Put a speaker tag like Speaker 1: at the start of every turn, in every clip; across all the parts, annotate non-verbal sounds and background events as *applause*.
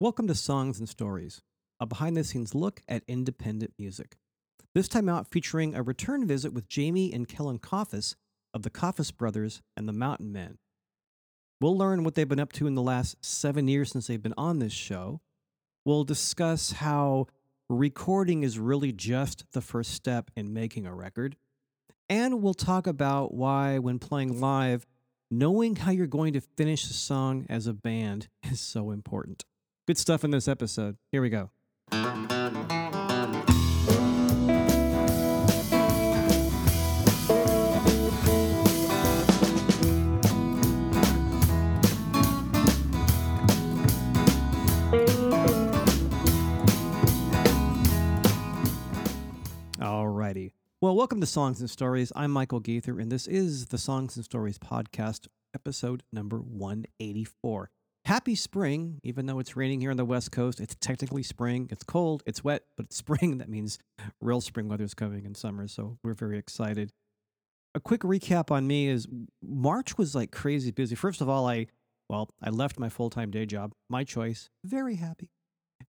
Speaker 1: Welcome to Songs and Stories, a behind the scenes look at independent music. This time out featuring a return visit with Jamie and Kellen Coffis of the Coffis Brothers and the Mountain Men. We'll learn what they've been up to in the last seven years since they've been on this show. We'll discuss how recording is really just the first step in making a record. And we'll talk about why, when playing live, knowing how you're going to finish a song as a band *laughs* is so important. Good stuff in this episode. Here we go. Alrighty. Well, welcome to Songs and Stories. I'm Michael Gaither, and this is the Songs and Stories podcast, episode number 184. Happy spring, even though it's raining here on the West Coast. It's technically spring. It's cold, it's wet, but it's *laughs* spring. That means real spring weather is coming in summer, so we're very excited. A quick recap on me is March was like crazy busy. First of all, I, well, I left my full time day job, my choice, very happy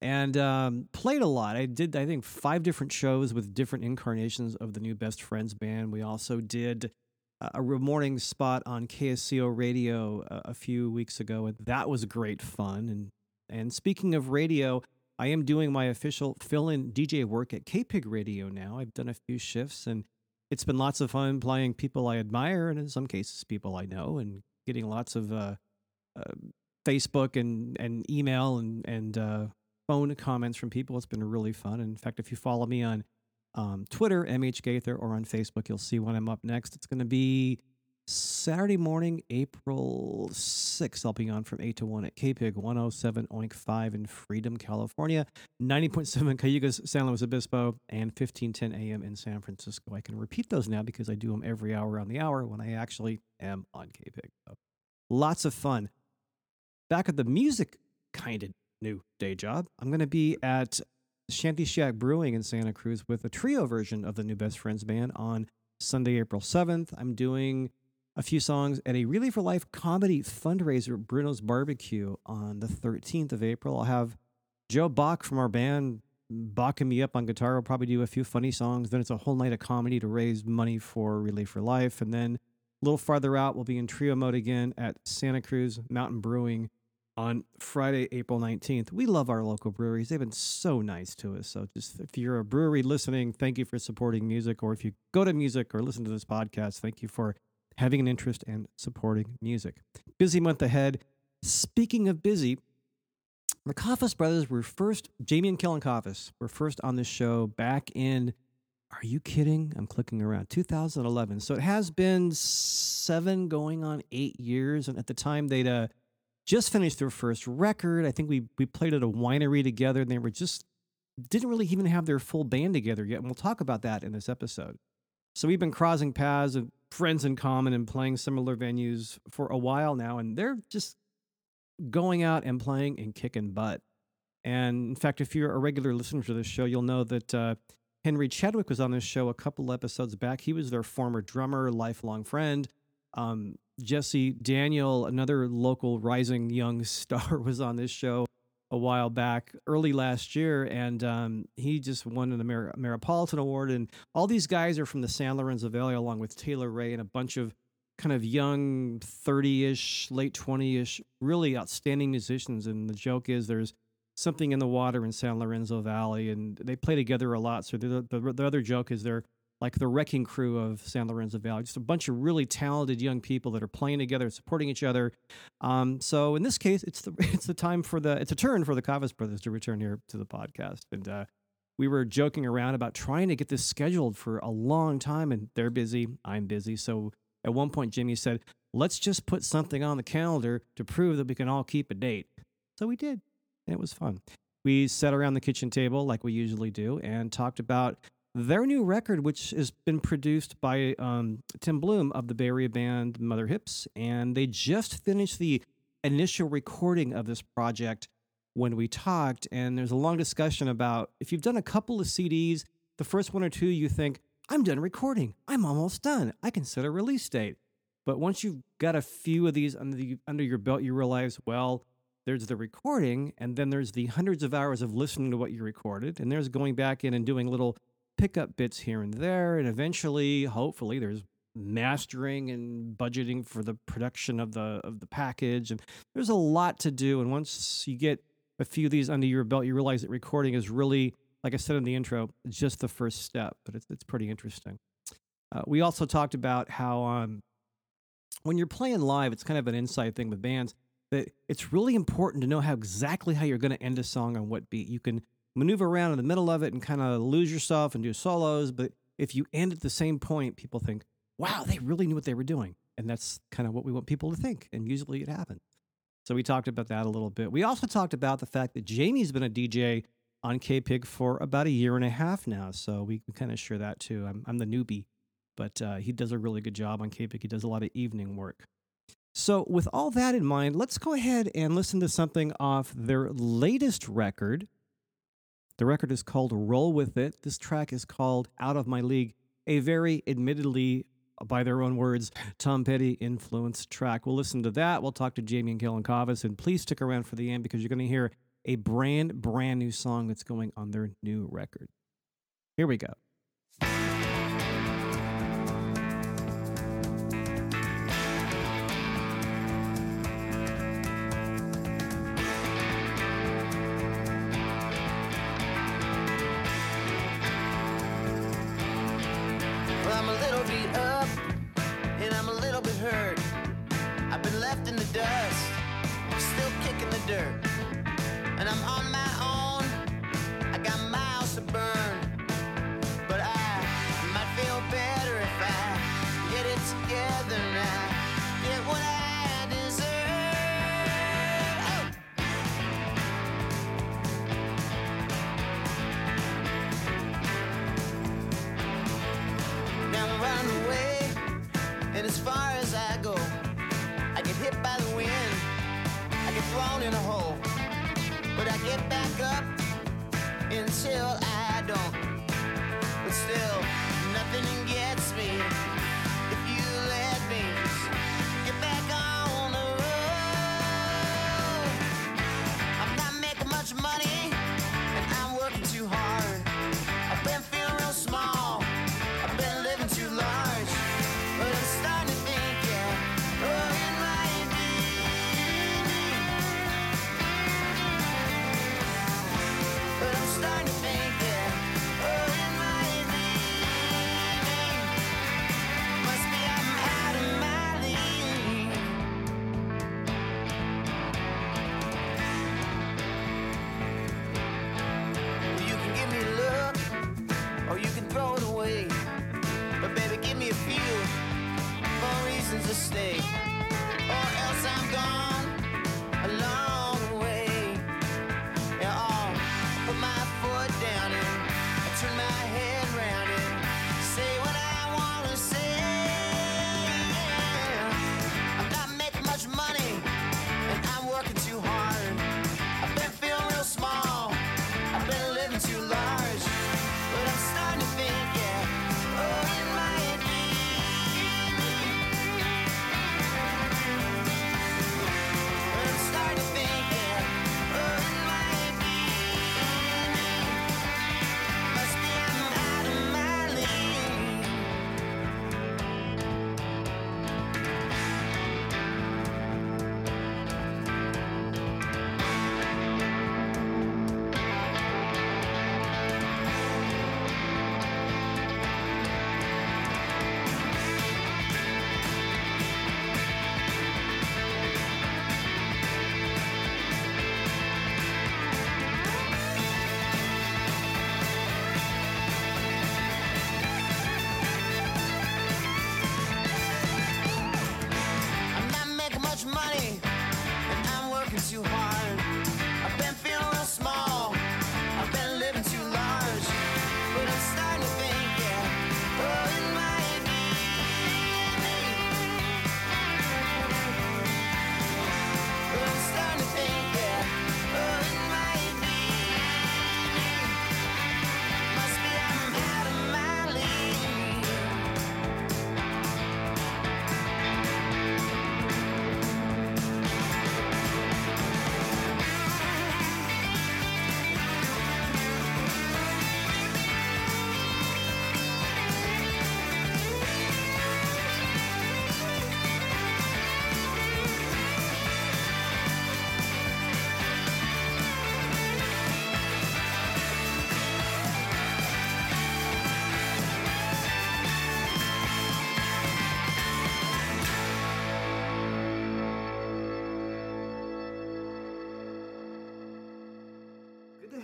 Speaker 1: and um, played a lot. I did, I think, five different shows with different incarnations of the new Best Friends band. We also did a morning spot on KSCO radio a, a few weeks ago, and that was great fun. And and speaking of radio, I am doing my official fill-in DJ work at KPIG Radio now. I've done a few shifts, and it's been lots of fun playing people I admire, and in some cases, people I know, and getting lots of uh, uh, Facebook and and email and and uh, phone comments from people. It's been really fun. In fact, if you follow me on um, Twitter, MH Gaither, or on Facebook, you'll see when I'm up next. It's going to be Saturday morning, April 6th. I'll be on from 8 to 1 at KPIG 107 Oink 5 in Freedom, California, 90.7 Cayugas, San Luis Obispo, and 1510 AM in San Francisco. I can repeat those now because I do them every hour on the hour when I actually am on KPIG. So, lots of fun. Back at the music kind of new day job, I'm going to be at Shanty Shack Brewing in Santa Cruz with a trio version of the new Best Friends band on Sunday, April 7th. I'm doing a few songs at a Relay for Life comedy fundraiser, Bruno's Barbecue, on the 13th of April. I'll have Joe Bach from our band backing me up on guitar. I'll probably do a few funny songs. Then it's a whole night of comedy to raise money for Relay for Life. And then a little farther out, we'll be in trio mode again at Santa Cruz Mountain Brewing on Friday, April 19th. We love our local breweries. They've been so nice to us. So just if you're a brewery listening, thank you for supporting music. Or if you go to music or listen to this podcast, thank you for having an interest and supporting music. Busy month ahead. Speaking of busy, the Coffis brothers were first, Jamie and Kellen Coffis were first on this show back in, are you kidding? I'm clicking around, 2011. So it has been seven going on eight years. And at the time, they'd, uh, just finished their first record. I think we we played at a winery together, and they were just didn't really even have their full band together yet. And we'll talk about that in this episode. So we've been crossing paths of friends in common and playing similar venues for a while now, and they're just going out and playing and kicking butt. And in fact, if you're a regular listener to this show, you'll know that uh, Henry Chadwick was on this show a couple episodes back. He was their former drummer, lifelong friend. Um, Jesse Daniel, another local rising young *laughs* star, was on this show a while back, early last year, and um, he just won an Amer- Ameripolitan Award. And all these guys are from the San Lorenzo Valley, along with Taylor Ray and a bunch of kind of young, 30 ish, late 20 ish, really outstanding musicians. And the joke is there's something in the water in San Lorenzo Valley, and they play together a lot. So the, the, the other joke is they're like the wrecking crew of San Lorenzo Valley, just a bunch of really talented young people that are playing together, supporting each other. Um, so in this case, it's the *laughs* it's the time for the it's a turn for the Coffis brothers to return here to the podcast, and uh, we were joking around about trying to get this scheduled for a long time, and they're busy, I'm busy. So at one point, Jimmy said, "Let's just put something on the calendar to prove that we can all keep a date." So we did, and it was fun. We sat around the kitchen table like we usually do and talked about their new record, which has been produced by um, Tim Bluhm of the Bay Area band Mother Hips, and they just finished the initial recording of this project when we talked. And there's a long discussion about if you've done a couple of CDs, the first one or two, you think, I'm done recording. I'm almost done. I can set a release date. But once you've got a few of these under, the, under your belt, you realize, well, there's the recording, and then there's the hundreds of hours of listening to what you recorded, and there's going back in and doing little pickup bits here and there, and eventually, hopefully, there's mastering and budgeting for the production of the of the package and there's a lot to do and once you get a few of these under your belt you realize that recording is really like i said in the intro just the first step but it's, it's pretty interesting. Uh, we also talked about how um, when you're playing live it's kind of an inside thing with bands that it's really important to know how exactly how you're going to end a song on what beat. You can maneuver around in the middle of it and kind of lose yourself and do solos but if you end at the same point people think wow, they really knew what they were doing. And that's kind of what we want people to think. And usually it happens. So we talked about that a little bit. We also talked about the fact that Jamie's been a DJ on KPIG for about a year and a half now. So we kind of share that too. I'm, I'm the newbie, but uh, he does a really good job on KPIG. He does a lot of evening work. So, with all that in mind, let's go ahead and listen to something off their latest record. The record is called Roll With It. This track is called Out of My League, a very admittedly by their own words, Tom Petty influenced track. We'll listen to that. We'll talk to Jamie and Kellen Coffis, and please stick around for the end because you're going to hear a brand, brand new song that's going on their new record. Here we go.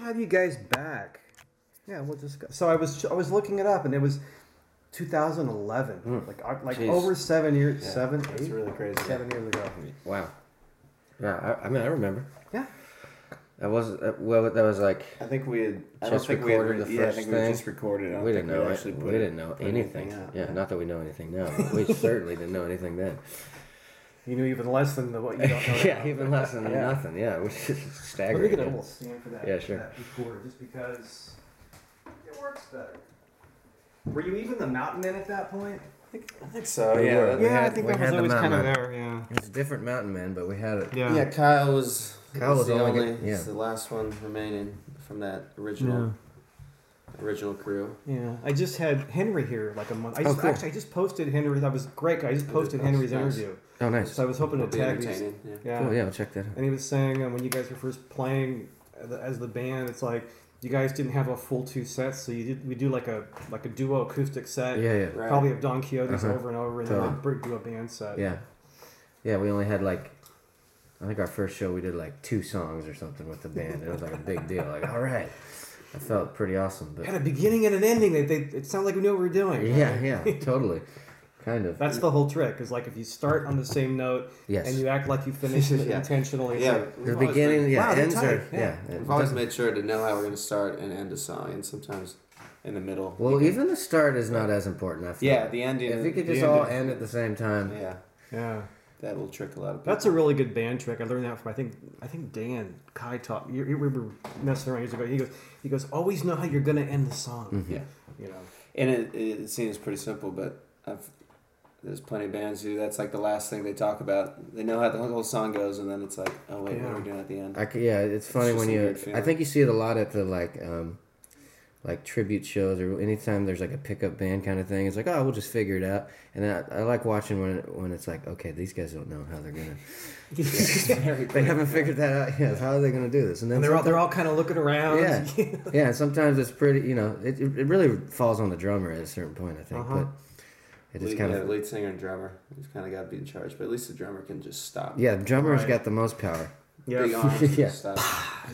Speaker 1: Have you guys back. Yeah, we'll just go. So I was I was looking it up, and it was 2011. Like like
Speaker 2: Jeez.
Speaker 1: over seven years,
Speaker 2: Yeah,
Speaker 1: seven,
Speaker 2: that's
Speaker 1: eight,
Speaker 2: really crazy.
Speaker 1: seven years ago.
Speaker 3: Wow. Yeah, I, I mean, I remember.
Speaker 1: Yeah.
Speaker 3: That was uh, well. That was like
Speaker 2: I think we had. I
Speaker 3: Just
Speaker 2: think we had.
Speaker 3: recorded the
Speaker 2: yeah, I
Speaker 3: first
Speaker 2: think we
Speaker 3: thing.
Speaker 2: just recorded. I
Speaker 3: we didn't know.
Speaker 2: actually
Speaker 3: it.
Speaker 2: put
Speaker 3: We didn't know
Speaker 2: put
Speaker 3: anything.
Speaker 2: out.
Speaker 3: Yeah, not that we know anything now. we *laughs* certainly didn't know anything then.
Speaker 1: You knew even less than the, what you don't know. *laughs*
Speaker 3: yeah,
Speaker 1: now.
Speaker 3: even less than *laughs*
Speaker 1: Yeah.
Speaker 3: nothing. Yeah, which is
Speaker 1: Let me
Speaker 3: staggering.
Speaker 1: get a
Speaker 3: yeah.
Speaker 1: little stand for that.
Speaker 3: Yeah, sure.
Speaker 1: That recorder, just because it works better. Were you even the mountain man at that point?
Speaker 2: I think so.
Speaker 3: We
Speaker 2: yeah.
Speaker 3: were.
Speaker 2: that-
Speaker 3: We
Speaker 1: yeah, I think
Speaker 3: we
Speaker 1: that was
Speaker 3: had
Speaker 1: always kind of there. Yeah.
Speaker 3: It's a different mountain man, but we had it.
Speaker 1: Yeah.
Speaker 2: Yeah, Kyle was.
Speaker 3: Kyle was
Speaker 2: the
Speaker 3: only
Speaker 2: only.
Speaker 3: yeah.
Speaker 2: it's the last one remaining from that original original crew.
Speaker 1: Yeah, I just had Henry here like a month. I oh, just,
Speaker 3: Oh, cool.
Speaker 1: Actually, I just posted Henry. That was great. I just posted
Speaker 2: That's
Speaker 1: Henry's
Speaker 2: nice.
Speaker 1: interview.
Speaker 3: Oh, nice.
Speaker 1: So I was hoping to
Speaker 2: It'll
Speaker 1: tag these.
Speaker 2: Yeah.
Speaker 1: Yeah.
Speaker 3: Cool. Yeah, I'll check that out.
Speaker 1: And he was saying uh, when you guys were first playing as the- band, it's like you guys didn't have a full two sets, so you did we do like a like a duo acoustic set.
Speaker 3: Yeah, yeah,
Speaker 2: Right.
Speaker 1: Probably of Don Quixote's
Speaker 3: Uh-huh.
Speaker 1: over and over, and
Speaker 3: Totally.
Speaker 1: then we'll do a band set.
Speaker 3: yeah, yeah. We only had like, I think our first show we did like two songs or something with the band. It was like a big deal. Like, all right, I felt pretty awesome. But
Speaker 1: Had a beginning and an ending. They, they it sounded like we knew what we were doing.
Speaker 3: yeah, yeah, totally, *laughs* kind of.
Speaker 1: That's the whole trick. Is like if you start on the same note
Speaker 3: Yes.
Speaker 1: and you act like you finished it *laughs*
Speaker 2: Yeah.
Speaker 1: intentionally.
Speaker 2: Yeah.
Speaker 1: like,
Speaker 2: we've
Speaker 3: the beginning,
Speaker 2: been-
Speaker 3: yeah,
Speaker 1: Wow,
Speaker 3: ends
Speaker 1: tight,
Speaker 3: are,
Speaker 1: yeah.
Speaker 3: yeah.
Speaker 2: We've always
Speaker 3: doesn't-
Speaker 2: made sure to know how we're going to start and end a song, and sometimes in the middle.
Speaker 3: Well, even the start is not as important. I feel.
Speaker 2: Yeah, the ending.
Speaker 3: If we could just all end at the same time.
Speaker 2: Yeah,
Speaker 1: yeah.
Speaker 2: that will trick a lot of people.
Speaker 1: That's a really good band trick. I learned that from I think I think Dan Kai taught. You, you- we were messing around years ago. He goes he goes always know how you're gonna end the song.
Speaker 3: Mhm.
Speaker 2: Yeah.
Speaker 1: You know.
Speaker 2: And it, it seems pretty simple, but I've, there's plenty of bands who that's like the last thing they talk about. They know how the whole song goes, and then it's like, oh wait, what
Speaker 1: Yeah.
Speaker 2: are we doing at the end?
Speaker 3: I c yeah, it's funny
Speaker 2: just
Speaker 3: when you. I think you see it a lot at the like, um, like tribute shows or anytime there's like a pickup band kind of thing. It's like, oh, we'll just figure it out. And I, I like watching when when it's like, okay, these guys don't know how they're gonna. *laughs* *laughs* they haven't figured that out yet. How are they gonna do this? And then
Speaker 1: And they're all they're all kind of looking around.
Speaker 3: Yeah. *laughs* yeah, sometimes it's pretty. You know, it, it really falls on the drummer at a certain point. I think,
Speaker 1: Uh-huh.
Speaker 3: but it just
Speaker 2: lead,
Speaker 3: kind
Speaker 2: yeah,
Speaker 3: of.
Speaker 2: lead singer and drummer. He's kind of got to be in charge, but at least the drummer can just stop.
Speaker 3: Yeah, the drummer's
Speaker 1: Right.
Speaker 3: got the most power.
Speaker 2: Big *laughs*
Speaker 1: yeah.
Speaker 2: arms.
Speaker 3: Yeah.
Speaker 2: yeah. Stop.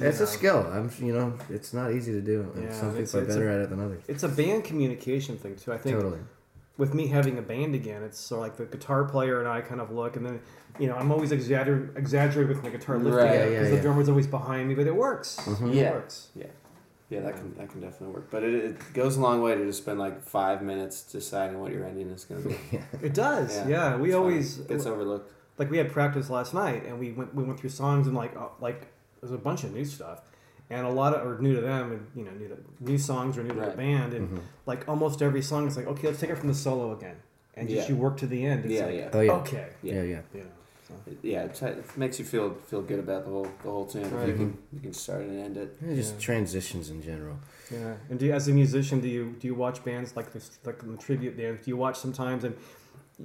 Speaker 3: It's
Speaker 1: Yeah.
Speaker 3: a skill. I'm, you know, it's not easy to do.
Speaker 1: Yeah,
Speaker 3: Some
Speaker 1: it's-
Speaker 3: people are
Speaker 1: it's
Speaker 3: better
Speaker 1: a-
Speaker 3: at it than others.
Speaker 1: It's a band communication thing too. I think
Speaker 3: Totally.
Speaker 1: with me having a band again, it's sort of like the guitar player and I kind of look, and then you know I'm always exagger- exaggerating with my guitar lifting
Speaker 2: Right,
Speaker 1: because
Speaker 3: yeah, yeah,
Speaker 1: the drummer's always behind me, but it works.
Speaker 3: Mhm.
Speaker 1: It
Speaker 2: Yeah.
Speaker 1: works.
Speaker 2: Yeah, that can that can definitely work. But it, it goes a long way to just spend like five minutes deciding what your ending is going to be. *laughs*
Speaker 1: It does.
Speaker 2: Yeah,
Speaker 1: Yeah, we
Speaker 2: It's fun.
Speaker 1: always
Speaker 2: gets overlooked.
Speaker 1: like we had practice last night and we went we went through songs and like uh, like there's a bunch of new stuff and a lot of or new to them and you know new to new songs or new to
Speaker 2: Right.
Speaker 1: the band and
Speaker 3: Mhm.
Speaker 1: like almost every song is like okay let's take it from the solo again and just
Speaker 2: Yeah.
Speaker 1: you work to the end it's
Speaker 2: Yeah,
Speaker 1: like
Speaker 2: yeah.
Speaker 3: Oh yeah.
Speaker 1: okay
Speaker 3: Yeah, yeah.
Speaker 1: you know so.
Speaker 2: It- yeah, it, it makes you feel feel good about the whole the whole tune.
Speaker 1: Right.
Speaker 2: You can you can start and end it.
Speaker 3: Yeah, just
Speaker 1: Yeah.
Speaker 3: transitions in general.
Speaker 1: yeah and do you, as a musician do you do you watch bands like this like the tribute bands do you watch sometimes and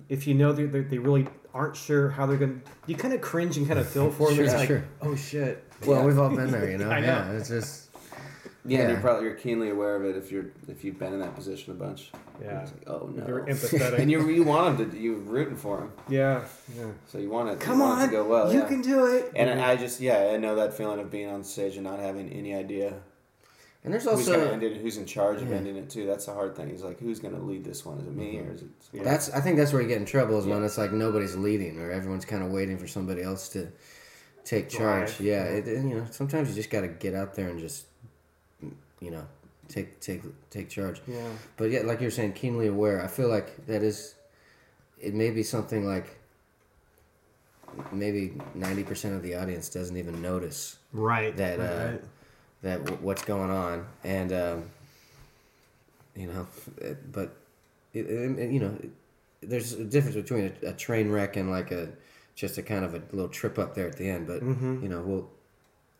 Speaker 1: if you know they, they, they really aren't sure how they're gonna you kind of cringe and kind of feel for them *laughs*
Speaker 3: Sure,
Speaker 1: it's like
Speaker 3: sure.
Speaker 1: oh shit
Speaker 3: Well,
Speaker 2: Yeah.
Speaker 3: we've all been *laughs* there, you know.
Speaker 1: I know.
Speaker 3: Yeah, it's just
Speaker 2: Yeah, and
Speaker 3: Yeah.
Speaker 2: you're probably you're keenly aware of it if you're if you've been in that position a bunch.
Speaker 1: yeah
Speaker 2: It's like, oh no.
Speaker 1: You're *laughs* empathetic.
Speaker 2: and you you want them to you're rooting for them,
Speaker 1: yeah yeah
Speaker 2: so you want it.
Speaker 1: come
Speaker 2: want
Speaker 1: on
Speaker 2: it to go well.
Speaker 1: you
Speaker 2: yeah.
Speaker 1: can do it
Speaker 2: And I just yeah I know that feeling of being on stage and not having any idea
Speaker 3: and there's also
Speaker 2: who's gonna end it, who's in charge of
Speaker 3: Yeah.
Speaker 2: ending it too. That's the hard thing. He's like, who's gonna lead this one? Is it me mm-hmm. or is it?
Speaker 1: Yeah.
Speaker 3: that's I think that's where you get in trouble is when it's like nobody's leading or everyone's kind of waiting for somebody else to take charge.
Speaker 1: Drive.
Speaker 3: Yeah,
Speaker 1: Yeah.
Speaker 3: it, and, you know sometimes you just got to get out there and just you know take take take charge.
Speaker 1: yeah
Speaker 3: But yeah, like you're saying, keenly aware. I feel like that is, it may be something like maybe ninety percent of the audience doesn't even notice
Speaker 1: right
Speaker 3: that
Speaker 1: right,
Speaker 3: uh,
Speaker 1: right.
Speaker 3: that w- what's going on, and um, you know, but it, it, you know, there's a difference between a, a train wreck and like a just a kind of a little trip up there at the end. But
Speaker 1: Mhm.
Speaker 3: you know, we'll.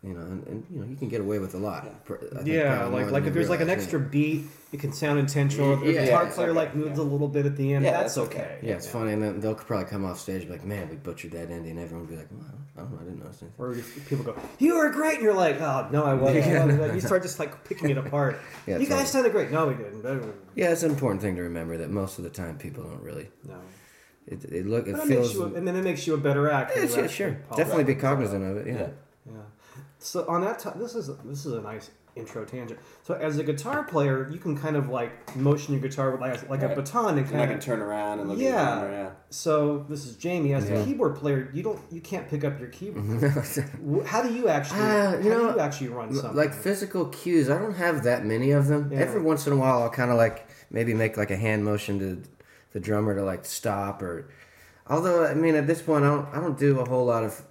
Speaker 3: You know, and, and you know, you can get away with a lot.
Speaker 2: Yeah.
Speaker 3: pr- I
Speaker 1: yeah
Speaker 3: probably more
Speaker 1: like like if there's like an
Speaker 3: realize,
Speaker 1: extra beat it can sound intentional if the
Speaker 3: Yeah,
Speaker 1: guitar
Speaker 2: it's
Speaker 1: player
Speaker 2: okay,
Speaker 1: like moves
Speaker 2: yeah.
Speaker 1: a little bit at the end
Speaker 2: Yeah,
Speaker 1: that's,
Speaker 2: that's
Speaker 1: okay
Speaker 2: okay.
Speaker 3: Yeah, it's funny, and then they'll probably come off stage and be like, "Man, we butchered that ending." Everyone will be like, well, "I don't know, I didn't notice anything."
Speaker 1: or if people go you were great and you're like oh no I wasn't, I you start just like picking it apart *laughs*
Speaker 3: Yeah,
Speaker 1: you
Speaker 3: totally.
Speaker 1: guys sounded great no we didn't
Speaker 3: Yeah, it's an important thing to remember that most of the time people don't really.
Speaker 1: no
Speaker 3: It, it look it
Speaker 1: But it makes
Speaker 3: feels.
Speaker 1: you a, and then it makes you a better actor
Speaker 3: Yeah, sure,
Speaker 1: actually
Speaker 3: sure.
Speaker 1: apologize.
Speaker 3: Definitely be cognizant of it. Yeah.
Speaker 2: Yeah.
Speaker 1: Yeah So on that, t- this is this is a nice intro tangent. So as a guitar player, you can kind of like motion your guitar with like, like a baton and
Speaker 2: And I
Speaker 1: kind
Speaker 2: can
Speaker 1: of.
Speaker 2: turn around and look
Speaker 1: Yeah.
Speaker 2: at the camera. Yeah.
Speaker 1: So this is Jamie as a keyboard player. You don't you can't pick up your keyboard. *laughs* How do you actually?
Speaker 3: Uh,
Speaker 1: how
Speaker 3: you
Speaker 1: do you actually run something?
Speaker 3: like physical cues, I don't have that many of them.
Speaker 1: Yeah.
Speaker 3: Every once in a while, I'll kind of like maybe make like a hand motion to the drummer to like stop or. Although I mean, at this point, I don't I don't do a whole lot of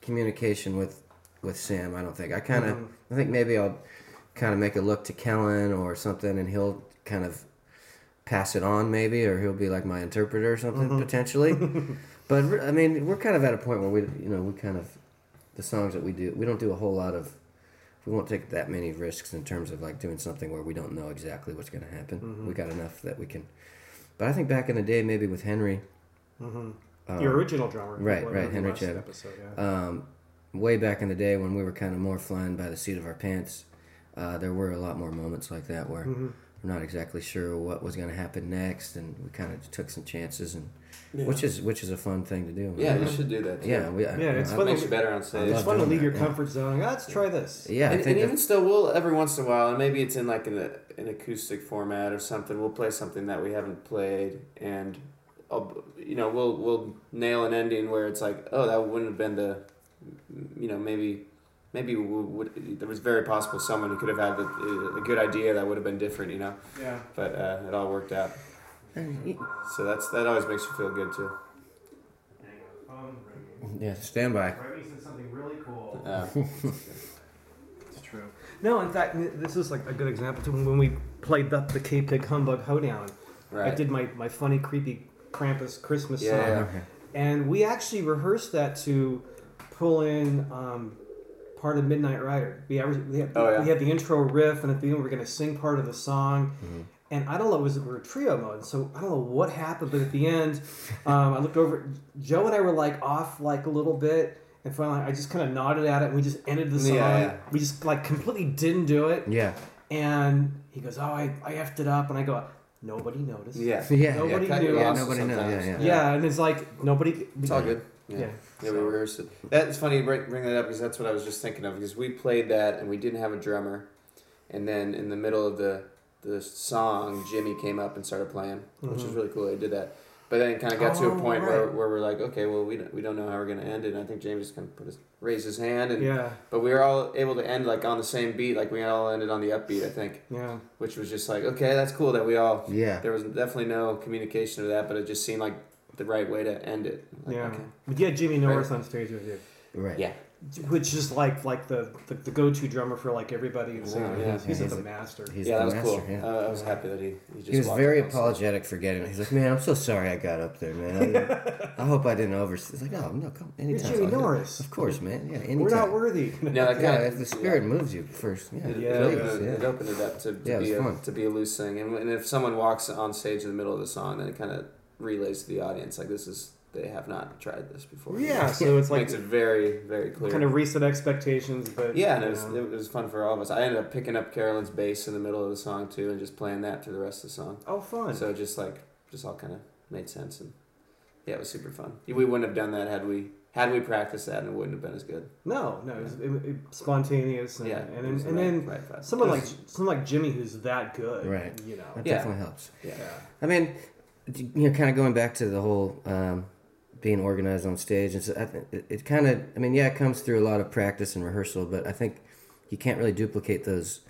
Speaker 3: communication with with Sam. I don't think I kind of
Speaker 1: Mhm.
Speaker 3: I think maybe I'll kind of make a look to Kellen or something, and he'll kind of pass it on maybe, or he'll be like my interpreter or something
Speaker 1: Mhm.
Speaker 3: potentially. *laughs* but I mean, we're kind of at a point where we you know we kind of the songs that we do we don't do a whole lot of we won't take that many risks in terms of like doing something where we don't know exactly what's going to happen.
Speaker 1: Mhm.
Speaker 3: We got enough that we can. But I think back in the day, maybe with Henry,
Speaker 1: hmm
Speaker 3: um,
Speaker 1: your original drummer,
Speaker 3: right, right, Henry Chad,
Speaker 1: episode, yeah.
Speaker 3: um, way back in the day when we were kind of more flying by the seat of our pants, uh, there were a lot more moments like that where
Speaker 1: Mhm.
Speaker 3: we're not exactly sure what was going to happen next, and we kind of took some chances, and
Speaker 2: Yeah.
Speaker 3: which is which is a fun thing to do.
Speaker 2: Yeah, you should do that. Too.
Speaker 3: yeah, we,
Speaker 1: Yeah, it's
Speaker 3: I,
Speaker 1: fun
Speaker 2: It makes
Speaker 1: to-
Speaker 2: you better on stage.
Speaker 1: It's fun to leave
Speaker 3: that,
Speaker 1: your
Speaker 3: yeah.
Speaker 1: comfort zone. Ah, let's try this.
Speaker 3: yeah, I
Speaker 2: and,
Speaker 3: think
Speaker 2: and even still, we'll every once in a while, and maybe it's in like an, an acoustic format or something. We'll play something that we haven't played, and I'll, you know, we'll we'll nail an ending where it's like, oh, that wouldn't have been the, you know, maybe. Maybe we would, there was very possible someone who could have had a, a good idea that would have been different, you know.
Speaker 1: Yeah.
Speaker 2: But uh, it all worked out, so that's that always makes you feel good too.
Speaker 3: yeah, stand by.
Speaker 1: said something really cool.
Speaker 2: Uh, *laughs*
Speaker 1: It's true. No, in fact, this is like a good example too. When we played the, the KPIG Humbug Hoedown,
Speaker 2: right.
Speaker 1: I did my, my funny, creepy Krampus Christmas
Speaker 2: Yeah,
Speaker 1: song.
Speaker 2: yeah.
Speaker 3: Okay.
Speaker 1: And we actually rehearsed that to pull in um, part of Midnight Rider. We, ever, we, had,
Speaker 2: Oh, yeah.
Speaker 1: we had the intro riff, and at the end, we were going to sing part of the song.
Speaker 3: Mhm.
Speaker 1: And I don't know, it was we were trio mode, so I don't know what happened, but at the end, *laughs* um, I looked over. Joe and I were like off like a little bit, and finally, I just kind of nodded at it, and we just ended the song.
Speaker 2: Yeah, yeah.
Speaker 1: We just like completely didn't do it,
Speaker 3: Yeah,
Speaker 1: and he goes, "Oh, I, I effed it up," and I go, "Nobody noticed."
Speaker 2: yeah.
Speaker 3: yeah,
Speaker 1: Nobody
Speaker 3: yeah.
Speaker 2: cut you
Speaker 1: knew.
Speaker 3: Yeah,
Speaker 2: off
Speaker 3: nobody knows. Yeah,
Speaker 2: sometimes.
Speaker 3: yeah.
Speaker 1: Yeah, and it's like nobody.
Speaker 2: It's all good.
Speaker 1: Yeah.
Speaker 2: Yeah. Yeah, we rehearsed it. That's funny you bring, bring that up because that's what I was just thinking of because we played that and we didn't have a drummer, and then in the middle of the the song, Jimmy came up and started playing, which was
Speaker 1: mm-hmm.
Speaker 2: really cool. He did that, but then it kind of got to a
Speaker 1: Oh,
Speaker 2: point where,
Speaker 1: right.
Speaker 2: where we're like, okay, well we don't, we don't know how we're gonna end it. And I think James just kind of put his raise his hand, and
Speaker 1: Yeah,
Speaker 2: but we were all able to end like on the same beat, like we all ended on the upbeat, I think,
Speaker 1: yeah.
Speaker 2: which was just like okay, that's cool that we all.
Speaker 3: Yeah.
Speaker 2: There was definitely no communication of that, but it just seemed like the right way to end it. Like,
Speaker 1: yeah.
Speaker 2: okay.
Speaker 1: But you had Jimmy Norris on stage with you,
Speaker 3: Right.
Speaker 2: Yeah.
Speaker 1: which is like like the, the, the go to drummer for like everybody in singing.
Speaker 2: Yeah,
Speaker 1: he's he's
Speaker 3: he's
Speaker 1: the
Speaker 3: a-
Speaker 1: master.
Speaker 3: He's
Speaker 2: yeah,
Speaker 3: the
Speaker 2: that was
Speaker 3: master,
Speaker 2: cool.
Speaker 3: yeah.
Speaker 2: Uh, I was happy that he he just
Speaker 3: He was very
Speaker 2: up on stage.
Speaker 3: apologetic for getting it. He's like, man, I'm so sorry I got up there, man. I, *laughs* I hope I didn't over. He's like, oh no, come
Speaker 1: You're
Speaker 3: anytime.
Speaker 1: Jimmy
Speaker 3: I'll.
Speaker 1: Norris.
Speaker 3: Of course, man. Yeah, anytime.
Speaker 1: We're not worthy.
Speaker 2: No, that
Speaker 3: yeah, if the spirit moves you first. Yeah,
Speaker 2: It,
Speaker 1: Yeah,
Speaker 2: it,
Speaker 3: please,
Speaker 2: opened, it
Speaker 3: yeah.
Speaker 2: opened it up to, to
Speaker 3: Yeah,
Speaker 2: be a
Speaker 3: fun.
Speaker 2: to be a loose thing, and, and if someone walks on stage in the middle of the song, then it kind of relays to the audience like this is they have not tried this before.
Speaker 1: Yeah, *laughs* so it's like
Speaker 2: makes it very very clear.
Speaker 1: kind of reset expectations, but
Speaker 2: yeah, and it was, it was fun for all of us. I ended up picking up Carolyn's bass in the middle of the song too, and just playing that through the rest of the song.
Speaker 1: oh fun.
Speaker 2: So it just like just all kind of made sense, and yeah, it was super fun. We wouldn't have done that had we had we practiced that, and it wouldn't have been as good.
Speaker 1: no, no, it was, it, it, spontaneous, and,
Speaker 2: Yeah,
Speaker 1: and
Speaker 2: it
Speaker 1: then, and
Speaker 2: right-
Speaker 1: then
Speaker 2: right
Speaker 1: someone like someone like Jimmy who's that good,
Speaker 3: Right.
Speaker 1: You know,
Speaker 3: That
Speaker 2: Yeah.
Speaker 3: definitely helps.
Speaker 2: yeah.
Speaker 1: yeah.
Speaker 3: I mean, you know, kind of going back to the whole um, being organized on stage, and so I think it, it kind of, I mean, yeah, it comes through a lot of practice and rehearsal, but I think you can't really duplicate those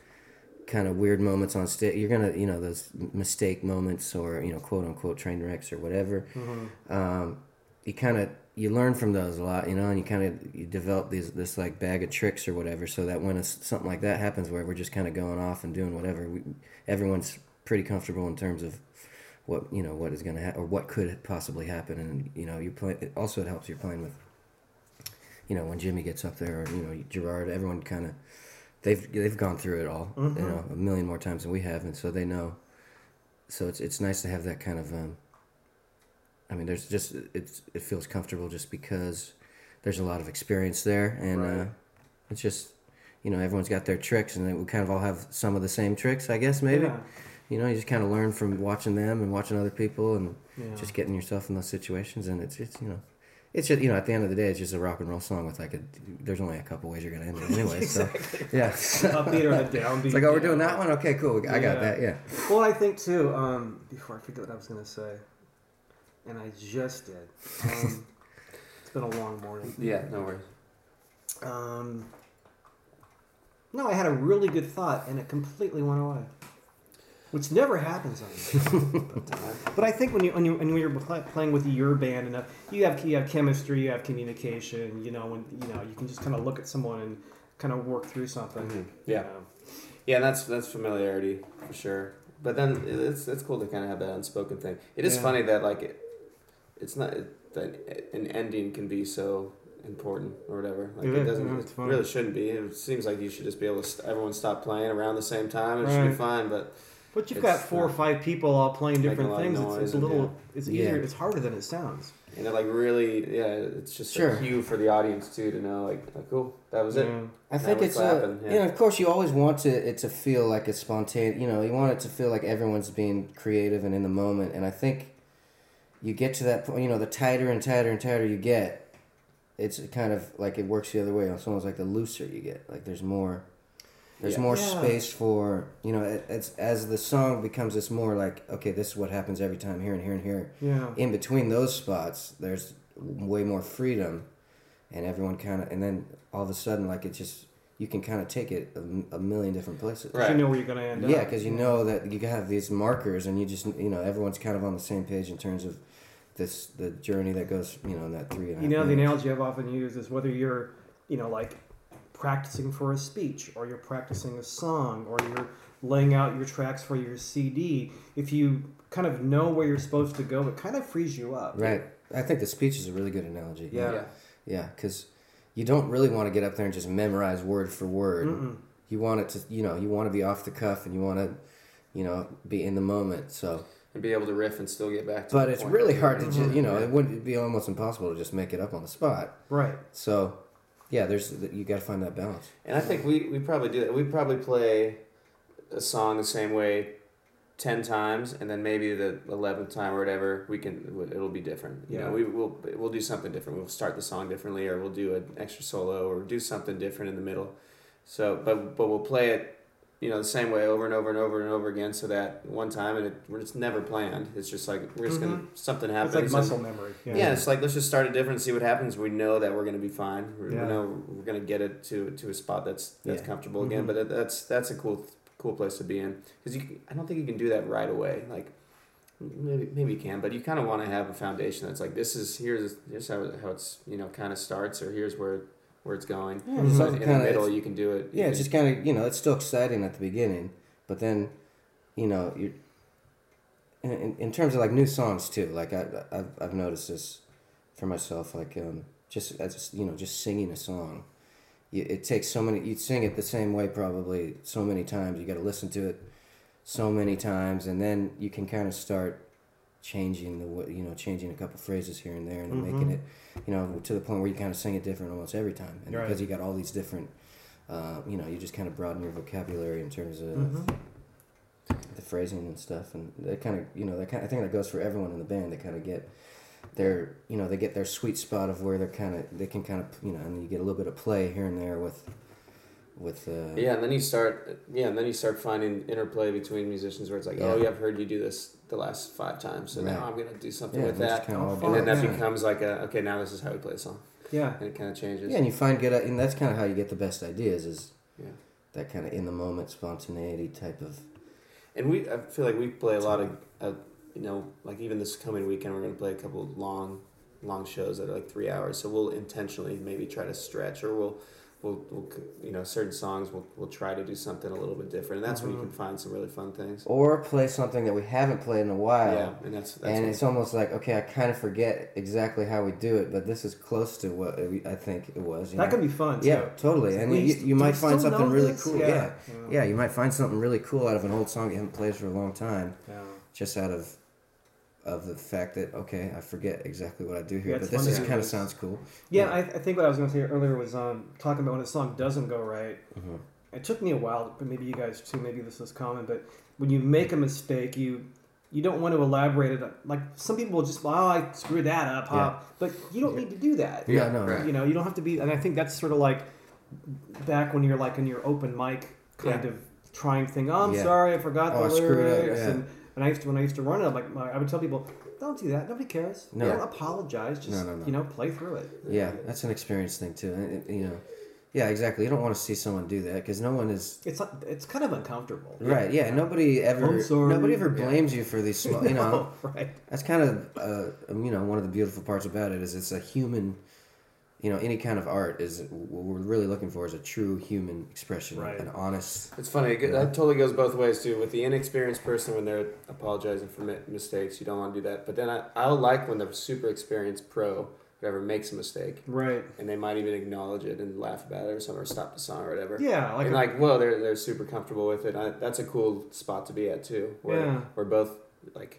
Speaker 3: kind of weird moments on stage. You're gonna, you know, those mistake moments or you know, quote unquote train wrecks or whatever.
Speaker 1: Mhm.
Speaker 3: Um, you kind of you learn from those a lot, you know, and you kind of you develop these this like bag of tricks or whatever, so that when something like that happens, where we're just kind of going off and doing whatever, we, everyone's pretty comfortable in terms of what you know what is going to happen or what could possibly happen, and you know you play. It also it helps you're playing with, you know, when Jimmy gets up there or you know Gerard, everyone kind of they've they've gone through it all,
Speaker 1: Mhm.
Speaker 3: you know, a million more times than we have, and so they know. So it's it's nice to have that kind of. Um, I mean, there's just it's it feels comfortable just because there's a lot of experience there, and uh, it's just you know everyone's got their tricks, and we kind of all have some of the same tricks, I guess maybe.
Speaker 1: Yeah.
Speaker 3: You know, you just kind of learn from watching them and watching other people, and
Speaker 1: Yeah.
Speaker 3: just getting yourself in those situations, and it's it's you know, it's just you know at the end of the day it's just a rock and roll song with like a there's only a couple ways you're gonna end it anyway. So *laughs* yeah,
Speaker 1: Upbeat or a downbeat.
Speaker 3: it's like oh we're doing that one. Okay, cool. I got
Speaker 1: Yeah.
Speaker 3: that. Yeah.
Speaker 1: Well, I think too. Um, before I forget what I was gonna say, and I just did. Um, *laughs* it's been a long morning.
Speaker 2: Yeah, no worries.
Speaker 1: Um, no, I had a really good thought, and it completely went away, which never happens on me. *laughs* but I think when you when you when you're playing with your band enough, you have you have chemistry, you have communication. You know, when you know you can just kind of look at someone and kind of work through something.
Speaker 2: Mhm.
Speaker 1: you
Speaker 2: Yeah.
Speaker 1: know.
Speaker 2: Yeah, that's that's familiarity for sure. But then it's it's cool to kind of have that unspoken thing. It is
Speaker 1: Yeah.
Speaker 2: funny that like it, it's not that an ending can be so important or whatever. Like
Speaker 1: It
Speaker 2: it, doesn't.
Speaker 1: yeah,
Speaker 2: it really shouldn't be. It seems like you should just be able to st- everyone stop playing around the same time. It should be fine. But
Speaker 1: But you've
Speaker 2: It's
Speaker 1: got four or five people all playing different things. It's, it's a little,
Speaker 2: yeah.
Speaker 1: it's
Speaker 3: Yeah.
Speaker 1: easier. It's harder than it sounds.
Speaker 2: and it like really yeah, it's just
Speaker 3: Sure.
Speaker 2: a cue for the audience too to know like, like cool that was it.
Speaker 1: Yeah.
Speaker 3: I
Speaker 2: Now
Speaker 3: think it's a,
Speaker 2: yeah.
Speaker 3: you know, of course, you always want to it to feel like it's spontaneous. You know, you want it to feel like everyone's being creative and in the moment. And I think you get to that point. You know, the tighter and tighter and tighter you get, it's kind of like it works the other way. It's almost like the looser you get. Like there's more, there's
Speaker 2: Yeah.
Speaker 3: more
Speaker 1: Yeah.
Speaker 3: space for you know. It, it's as the song becomes it's more like okay, this is what happens every time here and here and here.
Speaker 1: Yeah.
Speaker 3: In between those spots, there's way more freedom, and everyone kind of, and then all of a sudden, like it just you can kind of take it a million different places.
Speaker 2: Right.
Speaker 1: You know where you're going to end up.
Speaker 3: Yeah, because you know that you have these markers, and you just you know everyone's kind of on the same page in terms of this the journey that goes you know in that three and a half.
Speaker 1: You know, the analogy I've often used is whether you're, you know, like practicing for a speech or you're practicing a song or you're laying out your tracks for your CD, if you kind of know where you're supposed to go, it kind of frees you up.
Speaker 3: Right. I think the speech is a really good analogy.
Speaker 1: Yeah.
Speaker 2: yeah.
Speaker 3: Yeah, because you don't really want to get up there and just memorize word for word.
Speaker 1: Mm-mm.
Speaker 3: You want it to, you know, you want to be off the cuff and you want to, you know, be in the moment. So,
Speaker 2: And be able to riff and still get back to.
Speaker 3: but
Speaker 2: the
Speaker 3: it's
Speaker 2: point
Speaker 3: really hard to, mm-hmm.
Speaker 2: you're
Speaker 3: just, you know,
Speaker 2: Yeah.
Speaker 3: it'd be almost impossible to just make it up on the spot.
Speaker 1: Right.
Speaker 3: So, yeah, there's you got to find that balance.
Speaker 2: And I think we, we probably do that. We probably play a song the same way ten times, and then maybe the eleventh time or whatever we can it'll be different. You
Speaker 1: Yeah.
Speaker 2: know, we will we'll do something different. We'll start the song differently, or we'll do an extra solo, or do something different in the middle. So, but but we'll play it, you know, the same way over and over and over and over again, so that one time and it, it's never planned. It's just like we're just gonna something happens.
Speaker 1: It's like muscle memory. Yeah.
Speaker 2: yeah. it's like let's just start a different, see what happens. We know that we're gonna be fine. We
Speaker 1: Yeah.
Speaker 2: know we're gonna get it to to a spot that's that's
Speaker 3: Yeah.
Speaker 2: comfortable again.
Speaker 1: Mhm.
Speaker 2: But that's that's a cool cool place to be in because you I don't think you can do that right away. Like maybe maybe you can, but you kind of want to have a foundation that's like this is here's here's how how it's you know kind of starts or here's where where it's going.
Speaker 3: Yeah,
Speaker 1: it's
Speaker 2: So in the
Speaker 3: kinda-
Speaker 2: middle, you can do it.
Speaker 3: Yeah, it's just kind of you know it's still exciting at the beginning, but then, you know, you. In, in, in terms of like new songs too, like I I've, I've noticed this for myself, like um, just as you know, just singing a song, you, it takes so many. You sing it the same way probably so many times. You got to listen to it so many times, and then you can kind of start changing the wa- you know changing a couple phrases here and there and making
Speaker 1: Mhm.
Speaker 3: it you know to the point where you kind of sing it different almost every time and
Speaker 1: Right.
Speaker 3: because you got all these different uh, you know you just kind of broaden your vocabulary in terms of
Speaker 1: Mhm.
Speaker 3: the phrasing and stuff and that kind of you know that kind I think that goes for everyone in the band they kind of get their you know they get their sweet spot of where they're kind of they can kind of you know and you get a little bit of play here and there with with uh,
Speaker 2: Yeah, and then you start yeah, and then you start finding interplay between musicians where it's like, oh
Speaker 3: Yeah.
Speaker 2: yeah, I've heard you do this the last five times, so now I'm gonna do something
Speaker 3: yeah
Speaker 2: with that.
Speaker 3: kinda
Speaker 1: Oh,
Speaker 2: And then that
Speaker 1: Yeah.
Speaker 2: becomes like a okay, now this is how we play a song,
Speaker 1: Yeah.
Speaker 2: and it kind of changes.
Speaker 3: yeah and you find good and that's kind of how you get the best ideas is
Speaker 2: Yeah.
Speaker 3: that kind of in the moment spontaneity type of
Speaker 2: And we, I feel like we play a lot of, uh, you know, like even this coming weekend, we're gonna play a couple of long, long shows that are like three hours. So we'll intentionally maybe try to stretch, or we'll, we'll, we'll you know, certain songs we'll, we'll try to do something a little bit different, and that's when you
Speaker 1: mm-hmm.
Speaker 2: can find some really fun things.
Speaker 3: or play something that we haven't played in a while
Speaker 2: Yeah, and that's that's
Speaker 3: and
Speaker 2: what-
Speaker 3: it's almost like okay, I kind of forget exactly how we do it, but this is close to what we- I think it was. you
Speaker 1: That
Speaker 3: know?
Speaker 1: can be fun. Too.
Speaker 3: yeah, totally. And
Speaker 1: We
Speaker 3: you, you might find something really
Speaker 1: this?
Speaker 3: cool.
Speaker 1: Yeah.
Speaker 3: Yeah.
Speaker 1: Yeah.
Speaker 3: yeah, You might find something really cool out of an old song you haven't played for a long time,
Speaker 1: Yeah.
Speaker 3: just out of of the fact that okay, I forget exactly what I do here,
Speaker 1: Yeah,
Speaker 3: but this is kind of sounds cool.
Speaker 1: Yeah,
Speaker 3: Yeah.
Speaker 1: I, I think what I was going to say earlier was um, talking about when a song doesn't go right.
Speaker 3: Mhm.
Speaker 1: It took me a while, but maybe you guys too. Maybe this is common, but when you make a mistake, you you don't want to elaborate it. Like some people will just, oh, I screwed that up, huh?
Speaker 3: Yeah.
Speaker 1: But you don't need to do that.
Speaker 3: Yeah, no,
Speaker 2: right.
Speaker 1: You know, you don't have to be, and I think that's sort of like back when you're like in your open mic kind of trying thing. Oh, I'm sorry, I forgot
Speaker 3: Oh,
Speaker 1: the lyrics. And, and I used to when I used to run it, I'm like I would tell people, don't do that. Nobody cares.
Speaker 3: No.
Speaker 1: Don't apologize. Just
Speaker 3: No, no, no.
Speaker 1: you know, play through it.
Speaker 3: Yeah, that's an experience thing too. It- you know, yeah, exactly. You don't want to see someone do that because no one is
Speaker 1: It's not, it's kind of uncomfortable.
Speaker 3: right. Yeah, nobody ever nobody ever
Speaker 1: Yeah.
Speaker 3: blames you for these small. You *laughs* know,
Speaker 1: No, right.
Speaker 3: that's kind of uh, you know one of the beautiful parts about it is it's a human. You know, any kind of art is what we're really looking for is a true human expression,
Speaker 1: Right.
Speaker 3: an honest.
Speaker 2: It's funny. It, that totally goes both ways too. With the inexperienced person, when they're apologizing for mistakes, you don't want to do that. But then I, I like when the super experienced pro, whatever, makes a mistake,
Speaker 1: Right.
Speaker 2: and they might even acknowledge it and laugh about it or something, or stop the song or whatever.
Speaker 1: Yeah, like,
Speaker 2: and
Speaker 1: a-
Speaker 2: like, well, they're they're super comfortable with it. I, that's a cool spot to be at too. Where
Speaker 1: Yeah.
Speaker 2: we're both like,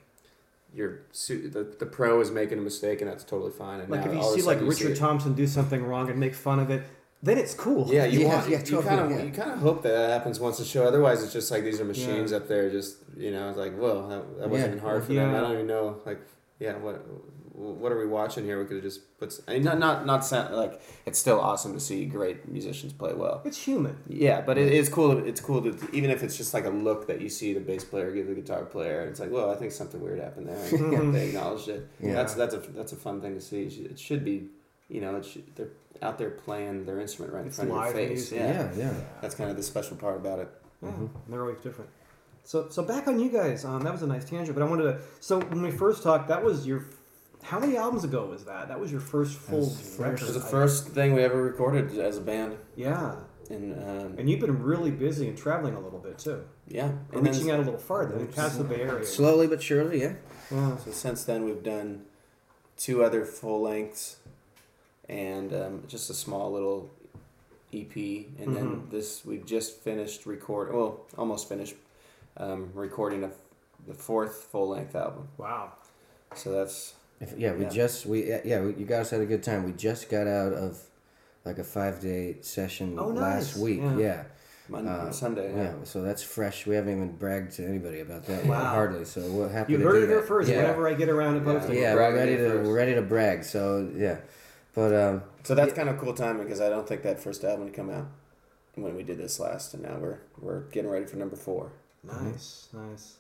Speaker 2: you're the the pro is making a mistake, and that's totally fine. And
Speaker 1: like
Speaker 2: now
Speaker 1: if you
Speaker 2: all of a
Speaker 1: see like
Speaker 2: you see
Speaker 1: Richard
Speaker 2: it.
Speaker 1: Thompson do something wrong and make fun of it, then it's cool.
Speaker 2: Yeah, you *laughs*
Speaker 3: Yeah,
Speaker 2: want
Speaker 3: yeah,
Speaker 2: you
Speaker 3: totally,
Speaker 2: kind of
Speaker 3: yeah.
Speaker 2: you kind of hope that, that happens once a show. Otherwise, it's just like these are machines up there. Just you know, it's like whoa, that, that wasn't even hard for them. I don't even know. Like, yeah, what what are we watching here? We could have just put. I mean, not not not sound, like it's still awesome to see great musicians play well.
Speaker 1: It's human.
Speaker 2: Yeah, but it is cool. It's cool to even if it's just like a look that you see the bass player give the guitar player. It's like, well, I think something weird happened there. And they acknowledged it.
Speaker 3: Yeah.
Speaker 2: That's that's a that's a fun thing to see. It should be, you know, it should, they're out there playing their instrument right in
Speaker 1: It's
Speaker 2: front of your face. Yeah.
Speaker 3: Yeah, yeah.
Speaker 2: that's kind of the special part about it.
Speaker 1: Yeah,
Speaker 3: Mhm.
Speaker 1: they're always different. So, so back on you guys. Um, that was a nice tangent, but I wanted to. So when we first talked, that was your. How many albums ago was that? That was your first full
Speaker 3: was the
Speaker 1: record.
Speaker 2: It was the first thing we ever recorded as a band,
Speaker 1: Yeah,
Speaker 2: and um,
Speaker 1: and you've been really busy and traveling a little bit too,
Speaker 2: yeah,
Speaker 1: and
Speaker 2: and
Speaker 1: reaching out a little farther, past the Bay Area.
Speaker 3: Slowly but surely, yeah.
Speaker 1: Yeah.
Speaker 2: so since then we've done two other full lengths, and um, just a small little EP, and then
Speaker 1: Mhm.
Speaker 2: this we've just finished record, well, almost finished um, recording a, the fourth full length album.
Speaker 1: Wow.
Speaker 2: So that's
Speaker 3: If, yeah, we
Speaker 2: Yeah.
Speaker 3: just we yeah, yeah we, you guys had a good time. We just got out of like a five day session
Speaker 1: Oh,
Speaker 3: last week.
Speaker 1: Yeah.
Speaker 3: Yeah.
Speaker 2: Monday,
Speaker 3: Uh,
Speaker 2: Sunday.
Speaker 3: yeah,
Speaker 2: Yeah.
Speaker 3: So that's fresh. We haven't even bragged to anybody about that
Speaker 1: Wow.
Speaker 3: hardly. So we're happy.
Speaker 1: You
Speaker 3: to
Speaker 1: heard it here first.
Speaker 3: Yeah.
Speaker 1: Whenever I get around to posting.
Speaker 3: Yeah, we're ready to
Speaker 2: first.
Speaker 3: we're ready to brag. So yeah, but um,
Speaker 2: So that's kind of cool timing because I don't think that first album would come out when we did this last, and now we're we're getting ready for number four,
Speaker 1: Nice, nice.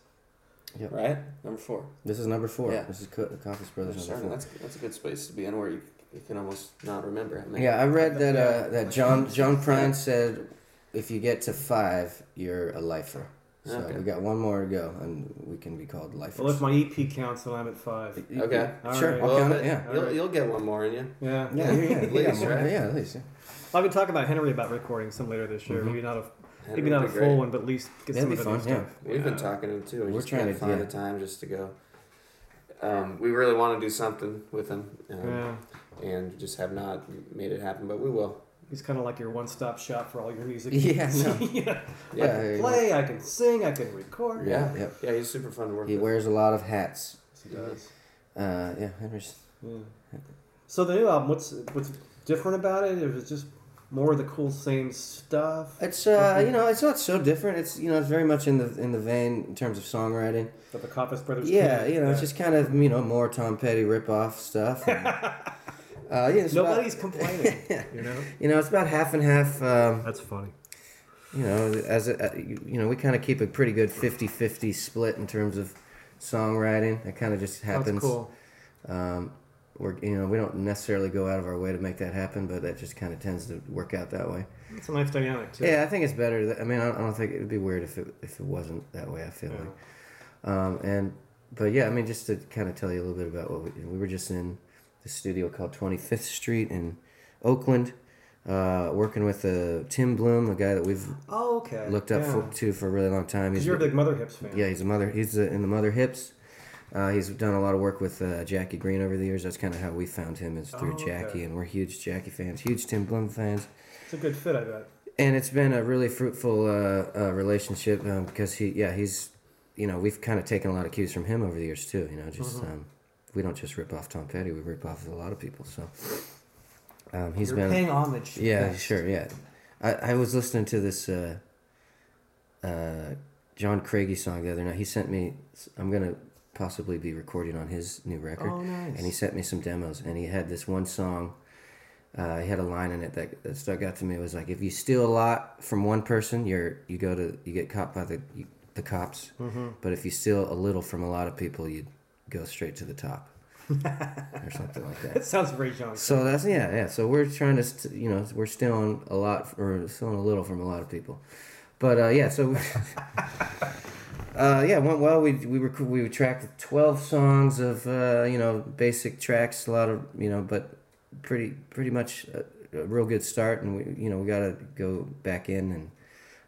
Speaker 2: right? Number four.
Speaker 3: this is number four.
Speaker 2: Yeah.
Speaker 3: This is Co- Coffis Brothers number four.
Speaker 2: That's that's a good space to be in where you, you can almost not remember. I mean,
Speaker 3: Yeah, I read that uh, that John John Prine said if you get to five, you're a lifer. So
Speaker 2: Okay.
Speaker 3: we got one more to go, and we can be called lifers.
Speaker 1: Well, if my EP counts, then I'm at five.
Speaker 2: Okay.
Speaker 1: All
Speaker 3: sure,
Speaker 1: right.
Speaker 3: I'll
Speaker 2: Well,
Speaker 3: count
Speaker 2: but
Speaker 3: it. Yeah,
Speaker 2: You'll,
Speaker 1: Alright.
Speaker 2: you'll get one more in you.
Speaker 1: Yeah.
Speaker 3: yeah, yeah, yeah.
Speaker 2: At
Speaker 3: we got
Speaker 2: least,
Speaker 3: more.
Speaker 2: right?
Speaker 3: Yeah, at least. Yeah.
Speaker 1: I've been talking about Henry about recording some later this year.
Speaker 3: Mhm.
Speaker 1: Maybe not a
Speaker 2: That
Speaker 1: maybe
Speaker 2: would
Speaker 1: not a full
Speaker 2: great.
Speaker 1: one, but at least get
Speaker 3: That'd
Speaker 1: some of the new
Speaker 3: fun, yeah.
Speaker 1: stuff.
Speaker 2: We've been talking to him too. We
Speaker 3: We're
Speaker 2: just
Speaker 3: trying to-
Speaker 2: find
Speaker 3: yeah.
Speaker 2: the time just to go. Um, we really want to do something with him, um,
Speaker 1: Yeah.
Speaker 2: and just have not made it happen, but we will.
Speaker 1: He's kind of like your one-stop shop for all your music. *laughs*
Speaker 3: Yeah, *laughs* no.
Speaker 1: yeah.
Speaker 3: Yeah,
Speaker 1: I can play. I can sing. I can record.
Speaker 2: Yeah.
Speaker 3: yeah.
Speaker 2: Yeah, he's super fun to work
Speaker 3: He
Speaker 2: with.
Speaker 3: wears a lot of hats.
Speaker 1: Yes, he does.
Speaker 3: Uh, yeah, Henry's.
Speaker 1: Yeah. So the new album, what's what's different about it? Is it was just more of the cool same stuff?
Speaker 3: It's uh, you know, it's not so different. It's you know, it's very much in the in the vein in terms of songwriting.
Speaker 1: That the Coffis Brothers.
Speaker 3: Yeah,
Speaker 1: created?
Speaker 3: you know, it's just kind of you know more Tom Petty rip-off stuff. and, *laughs* uh, yeah, it's about-
Speaker 1: nobody's complaining. *laughs* You know,
Speaker 3: you know, it's about half and half. Um,
Speaker 1: that's funny.
Speaker 3: you know, as a, uh, you you know, we kind of keep a pretty good 50-50 split in terms of songwriting. That kind of just happens.
Speaker 1: That's cool.
Speaker 3: Um, we're you know we don't necessarily go out of our way to make that happen, but that just kind of tends to work out that way.
Speaker 1: It's a nice dynamic too.
Speaker 3: Yeah, I think it's better. That, I mean, I don't, I don't think it would be weird if it if it wasn't that way. I feel
Speaker 1: Yeah.
Speaker 3: like, um, and but yeah, I mean, just to kind of tell you a little bit about what we, we were just in the studio called Twenty Fifth Street in Oakland, uh, working with uh, Tim Bluhm, a guy that we've
Speaker 1: Oh, okay.
Speaker 3: looked up
Speaker 1: yeah.
Speaker 3: for, to for a really long time.
Speaker 1: 'Cause you're a big Mother Hips fan.
Speaker 3: yeah, he's a mother. He's uh, in the Mother Hips. Uh, he's done a lot of work with uh, Jackie Greene over the years. That's kind of how we found him is through
Speaker 1: Oh, okay.
Speaker 3: Jackie, and we're huge Jackie fans, huge Tim Bluhm fans.
Speaker 1: It's a good fit, I bet.
Speaker 3: And it's been a really fruitful uh, uh, relationship um, because he, yeah, he's, you know, we've kind of taken a lot of cues from him over the years too. You know, just
Speaker 1: Mhm.
Speaker 3: um, we don't just rip off Tom Petty, we rip off a lot of people. So um, he's
Speaker 1: You're
Speaker 3: been,
Speaker 1: paying homage.
Speaker 3: yeah,
Speaker 1: Yes.
Speaker 3: sure, yeah. I, I was listening to this uh, uh, John Craigie song the other night. He sent me. I'm gonna possibly be recording on his new record.
Speaker 1: Oh, nice.
Speaker 3: And he sent me some demos, and he had this one song. Uh, he had a line in it that, that stuck out to me. It was like, if you steal a lot from one person, you're you go to you get caught by the you, the cops.
Speaker 1: Mm-hmm.
Speaker 3: But if you steal a little from a lot of people, you go straight to the top, *laughs* or something like that.
Speaker 1: It sounds very young.
Speaker 3: So that's yeah, yeah. So we're trying to, st- you know, we're stealing a lot or stealing a little from a lot of people, but uh, yeah. So *laughs* *laughs* uh, yeah, went well. We we were we tracked twelve songs of uh, you know basic tracks, a lot of you know, but pretty pretty much a, a real good start. And we you know we got to go back in and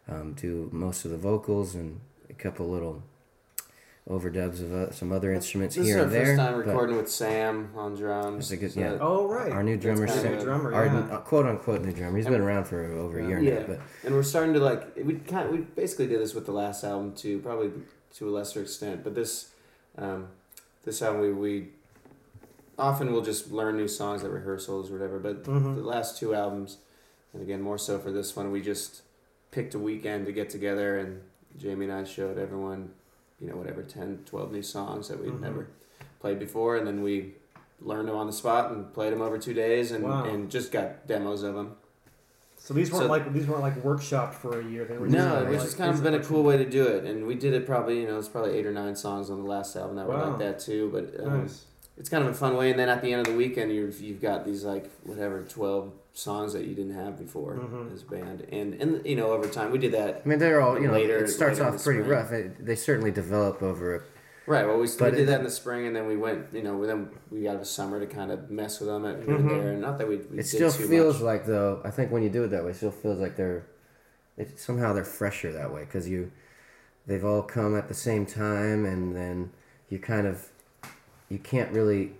Speaker 3: um, do most of the vocals and a couple little overdubs of uh, some other instruments
Speaker 2: This is
Speaker 3: here
Speaker 2: our
Speaker 3: and there.
Speaker 2: first time recording with Sam on drums.
Speaker 3: A good-
Speaker 2: so
Speaker 3: yeah.
Speaker 1: oh right.
Speaker 3: our new drummer,
Speaker 2: That's kinda
Speaker 3: Sam-
Speaker 2: good.
Speaker 1: drummer,
Speaker 3: our
Speaker 1: yeah.
Speaker 3: uh, quote unquote new drummer. He's been around for over a year
Speaker 2: Yeah.
Speaker 3: now, but
Speaker 2: and we're starting to like we kind of, we basically did this with the last album too, probably to a lesser extent. But this um, this album we, we often we'll just learn new songs at rehearsals or whatever. But
Speaker 1: Mhm.
Speaker 2: the last two albums, and again more so for this one, we just picked a weekend to get together and Jamie and I showed everyone, you know, whatever 10, 12 new songs that we'd
Speaker 1: Mhm.
Speaker 2: never played before, and then we learned them on the spot and played them over two days and,
Speaker 1: Wow.
Speaker 2: and just got demos of them.
Speaker 1: So these weren't
Speaker 2: So-
Speaker 1: like these weren't like workshopped for a year. They were just
Speaker 2: No, which
Speaker 1: like,
Speaker 2: has kind of been a cool way to do it, and we did it probably you know it's probably eight or nine songs on the last album that were like that too. But um,
Speaker 1: Nice.
Speaker 2: it's kind of a fun way, and then at the end of the weekend you've you've got these like whatever twelve songs that you didn't have before
Speaker 1: Mhm.
Speaker 2: as a band, and and you know over time we did that.
Speaker 3: I mean they're all you know.
Speaker 2: Later-
Speaker 3: it starts off pretty
Speaker 2: spring.
Speaker 3: rough. It, they certainly develop over. A,
Speaker 2: Right. Well, we, we did
Speaker 3: it-
Speaker 2: that in the spring, and then we went. You know, then we got a summer to kind of mess with them at here
Speaker 1: Mhm.
Speaker 2: and there, and not that we. we
Speaker 3: it
Speaker 2: did
Speaker 3: still
Speaker 2: too
Speaker 3: feels
Speaker 2: much.
Speaker 3: like though. I think when you do it that way, it still feels like they're. It, somehow they're fresher that way because you, they've all come at the same time, and then you kind of, you can't really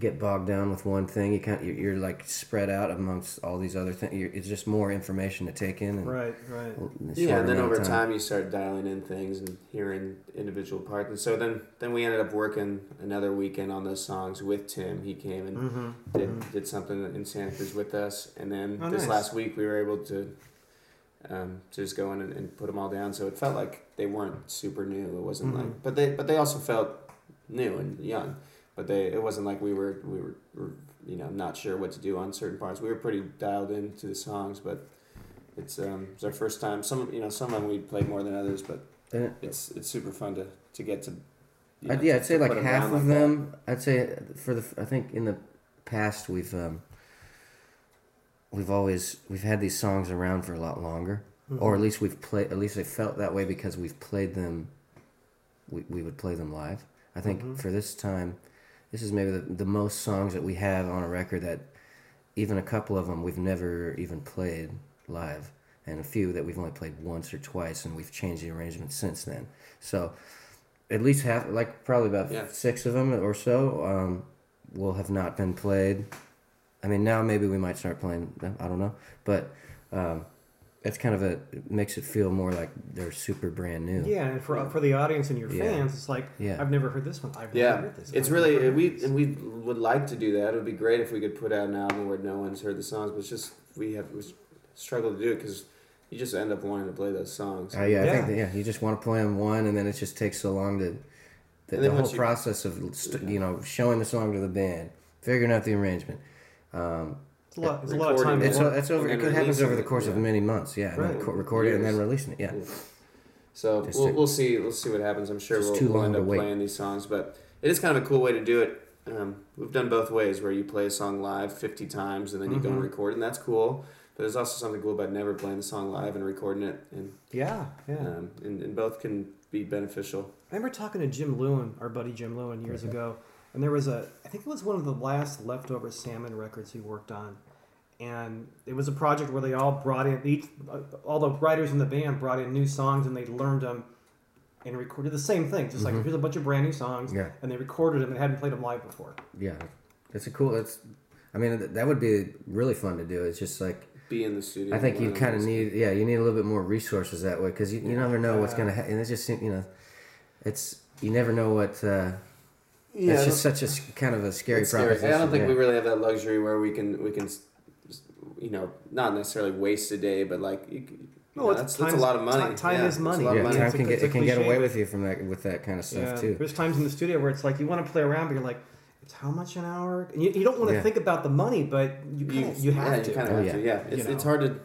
Speaker 3: get bogged down with one thing. You can't. You're, you're like spread out amongst all these other things. You're, it's just more information to take in. And,
Speaker 1: Right, right.
Speaker 2: Yeah, and then over
Speaker 3: of
Speaker 2: time. you start dialing in things and hearing individual parts. And so then, then we ended up working another weekend on those songs with Tim. He came and
Speaker 1: Mm-hmm.
Speaker 2: did, did something in Santa Cruz with us. And then
Speaker 1: Oh,
Speaker 2: this
Speaker 1: nice.
Speaker 2: last week we were able to um, to just go in and, and put them all down. So it felt like they weren't super new. It wasn't
Speaker 1: Mhm.
Speaker 2: like, but they but they also felt new and young. But they it wasn't like we were we were, were you know not sure what to do on certain parts. We were pretty dialed into the songs, but. It's um it's our first time. Some you know some of them we played more than others, but
Speaker 3: And it-
Speaker 2: it's it's super fun to, to get to. you
Speaker 3: I'd,
Speaker 2: know,
Speaker 3: yeah,
Speaker 2: to-
Speaker 3: I'd say like half of
Speaker 2: like that.
Speaker 3: them. I'd say for the I think in the past we've um, we've always we've had these songs around for a lot longer,
Speaker 1: Mm-hmm.
Speaker 3: or at least we've played. At least they felt that way because we've played them. We we would play them live. I think
Speaker 1: Mhm.
Speaker 3: for this time, this is maybe the, the most songs that we have on a record that even a couple of them we've never even played live, and a few that we've only played once or twice, and we've changed the arrangement since then. So at least half, like probably about
Speaker 2: Yeah.
Speaker 3: six of them or so, um, will have not been played. I mean, now maybe we might start playing them. I don't know, but um, it's kind of a it makes it feel more like they're super brand new.
Speaker 1: Yeah, and for for the audience and your
Speaker 3: Yeah.
Speaker 1: fans, it's like
Speaker 3: Yeah.
Speaker 1: I've never heard this one. I've never
Speaker 2: Yeah,
Speaker 1: heard this.
Speaker 2: it's
Speaker 1: I've
Speaker 2: really
Speaker 1: heard
Speaker 2: we and we would like to do that. It would be great if we could put out an album where no one's heard the songs, but it's just we have we struggle to do it because you just end up wanting to play those songs.
Speaker 3: Uh, yeah, I
Speaker 1: Yeah.
Speaker 3: think that, yeah, you just want to play them one, and then it just takes so long to the, the whole
Speaker 2: you-
Speaker 3: process of st- you know showing the song to the band, figuring out the arrangement. Um,
Speaker 1: It's a lot. It's a lot of time.
Speaker 3: it's
Speaker 2: Yeah.
Speaker 3: it's over. It
Speaker 2: then
Speaker 3: happens over
Speaker 2: releasing
Speaker 3: the
Speaker 2: it,
Speaker 3: course of
Speaker 2: yeah.
Speaker 3: many months. Yeah, and then
Speaker 1: Right.
Speaker 3: co- recording and then releasing it. Yeah.
Speaker 2: Yeah. So
Speaker 3: Just
Speaker 2: we'll,
Speaker 3: to-
Speaker 2: we'll see we'll see what happens. I'm sure we'll,
Speaker 3: too
Speaker 2: we'll end up
Speaker 3: wait.
Speaker 2: playing these songs, but it is kind of a cool way to do it. Um, we've done both ways, where you play a song live 50 times and then you go and
Speaker 1: Mhm.
Speaker 2: record, and that's cool. But there's also something cool about never playing the song live and recording it, and
Speaker 1: Yeah, yeah.
Speaker 2: um, and, and both can be beneficial.
Speaker 1: I remember talking to Jim Lewin, our buddy Jim Lewin, years ago, and there was a, I think it was one of the last leftover salmon records he worked on, and it was a project where they all brought in each, all the writers in the band brought in new songs and they learned them, and recorded the same thing, just like
Speaker 3: Mhm.
Speaker 1: here's a bunch of brand new songs,
Speaker 3: Yeah.
Speaker 1: and they recorded them and hadn't played them live before.
Speaker 3: Yeah, it's a cool. It's, I mean, that would be really fun to do. It's just like
Speaker 2: Be in the studio.
Speaker 3: I think you kind of need, yeah, you need a little bit more resources that way because you, you never know what's gonna happen. And it's just you know, it's you never know what. Uh,
Speaker 2: Yeah,
Speaker 3: it's just such a kind of a scary
Speaker 2: It's scary. I don't think
Speaker 3: yeah.
Speaker 2: we really have that luxury where we can we can, you know, not necessarily waste a day, but like you, c- You know, that's, that's a lot of money.
Speaker 1: time
Speaker 2: Yeah,
Speaker 1: is
Speaker 2: it's a
Speaker 1: money.
Speaker 2: lot of
Speaker 3: Yeah,
Speaker 2: money.
Speaker 3: time can get it can get away with you from that with that kind of stuff
Speaker 1: Yeah,
Speaker 3: too.
Speaker 1: there's times in the studio where it's like you want to play around, but you're like, it's how much an hour? And you, you don't want to
Speaker 3: Yeah.
Speaker 1: think about the money, but you
Speaker 2: You,
Speaker 1: kinda, you have
Speaker 2: yeah,
Speaker 1: to.
Speaker 2: You kind of
Speaker 3: Oh,
Speaker 2: have
Speaker 3: yeah.
Speaker 2: to. Yeah, it's,
Speaker 1: You
Speaker 2: it's hard to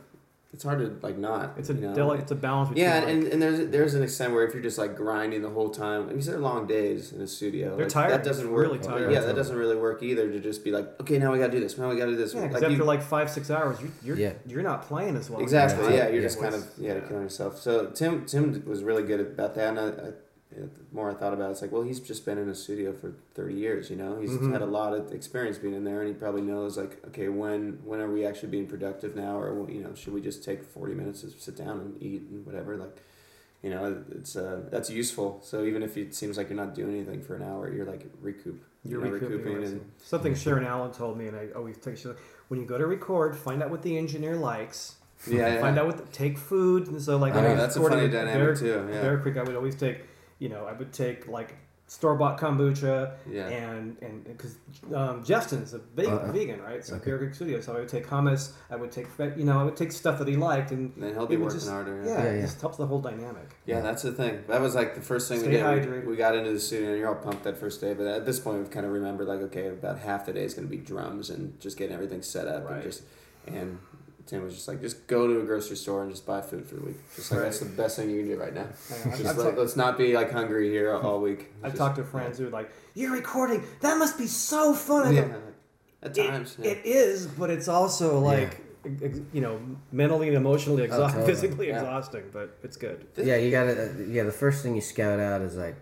Speaker 2: it's hard to like not.
Speaker 1: it's a
Speaker 2: you know?
Speaker 1: deli- it's a balance between.
Speaker 2: Yeah,
Speaker 1: like,
Speaker 2: and, and there's there's an extent where if you're just like grinding the whole time, these are long days in a studio.
Speaker 1: They're
Speaker 2: like,
Speaker 1: tiring.
Speaker 2: That doesn't work.
Speaker 1: really tiring.
Speaker 2: Yeah, that doesn't really work either. To just be like, okay, now we got to do this. Now we got to do this.
Speaker 1: yeah, because
Speaker 2: like
Speaker 1: after
Speaker 2: you,
Speaker 1: like five six hours, you, you're
Speaker 3: Yeah.
Speaker 1: you're not playing as well.
Speaker 2: exactly.
Speaker 3: Yeah.
Speaker 2: Yeah,
Speaker 3: Yeah.
Speaker 2: you're
Speaker 3: Yeah.
Speaker 2: just kind of yeah,
Speaker 1: Yeah.
Speaker 2: killing yourself. So Tim Tim was really good about that. And I, I, the more I thought about it, it's like, well, he's just been in a studio for thirty years. You know, he's
Speaker 1: Mhm.
Speaker 2: had a lot of experience being in there, and he probably knows like, okay, when when are we actually being productive now, or you know, should we just take forty minutes to sit down and eat and whatever, like. You know, it's uh, that's useful. So even if it seems like you're not doing anything for an hour, you're like recoup.
Speaker 1: You're
Speaker 2: you know,
Speaker 1: recouping.
Speaker 2: and
Speaker 1: Something *laughs* Sharon Allen told me, and I always take. She's like, when you go to record, find out what the engineer likes.
Speaker 2: yeah, yeah.
Speaker 1: Find out what the, take food, and so like
Speaker 2: I know that's a funny dynamic too. Yeah,
Speaker 1: Bear Creek, I would always take, you know, I would take like store bought kombucha,
Speaker 2: yeah.
Speaker 1: and and because um, Justin's a vegan,
Speaker 3: Uh,
Speaker 1: vegan, right? So
Speaker 3: okay.
Speaker 1: Bear Creek Studio. So I would take hummus. I would take, you know, I would take stuff that he liked, and
Speaker 2: And then he'll be working
Speaker 1: just-
Speaker 2: harder.
Speaker 1: yeah,
Speaker 2: Yeah.
Speaker 3: Yeah,
Speaker 1: it just helps the whole dynamic.
Speaker 2: Yeah, that's the thing. That was like the first thing
Speaker 1: Stay
Speaker 2: we did.
Speaker 1: hydrated.
Speaker 2: We, we got into the studio, and you're all pumped that first day. But at this point, we've kind of remembered like, okay, about half the day is going to be drums and just getting everything set up
Speaker 1: Right.
Speaker 2: and just and. Tim was just like, just go to a grocery store and just buy food for the week. Just like that's the best thing you can do right now.
Speaker 1: I
Speaker 2: Just
Speaker 1: I've
Speaker 2: let's not be like hungry here all week.
Speaker 1: I've
Speaker 2: Just-
Speaker 1: talked to friends who are like, "You're recording. That must be so fun." I go,
Speaker 2: Yeah, at
Speaker 1: It-
Speaker 2: times. yeah.
Speaker 1: It is, but it's also like, ex- you know, mentally and emotionally
Speaker 3: Oh,
Speaker 1: exhausting,
Speaker 3: totally.
Speaker 1: physically
Speaker 2: Yeah.
Speaker 1: exhausting, but it's good.
Speaker 3: Yeah, you gotta. Uh, yeah, the first thing you scout out is like,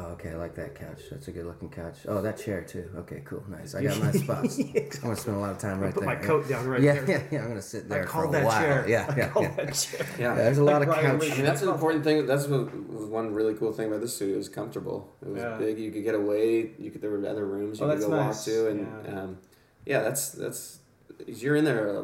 Speaker 3: oh, okay, I like that couch. That's a good looking couch. Oh, that chair too. Okay, cool, nice. I got my *laughs* spots. I'm gonna spend a lot of time right
Speaker 1: Put
Speaker 3: there.
Speaker 1: Put my coat down right
Speaker 3: yeah,
Speaker 1: there.
Speaker 3: yeah, yeah. I'm gonna sit there
Speaker 1: I
Speaker 3: for
Speaker 1: call
Speaker 3: a
Speaker 1: that
Speaker 3: while.
Speaker 1: chair.
Speaker 3: Yeah,
Speaker 1: I
Speaker 3: yeah,
Speaker 1: call
Speaker 3: yeah.
Speaker 1: that chair.
Speaker 2: yeah.
Speaker 3: Yeah, There's a lot
Speaker 1: Like
Speaker 3: of
Speaker 1: Brian
Speaker 3: couch.
Speaker 2: I mean, that's an important thing. That's what was one really cool thing about this studio. It was comfortable. It was
Speaker 1: Yeah.
Speaker 2: big. You could get away. You could there were other rooms you
Speaker 1: Oh,
Speaker 2: could go
Speaker 1: nice.
Speaker 2: walk to, and
Speaker 1: Yeah.
Speaker 2: um, yeah, that's that's you're in there uh,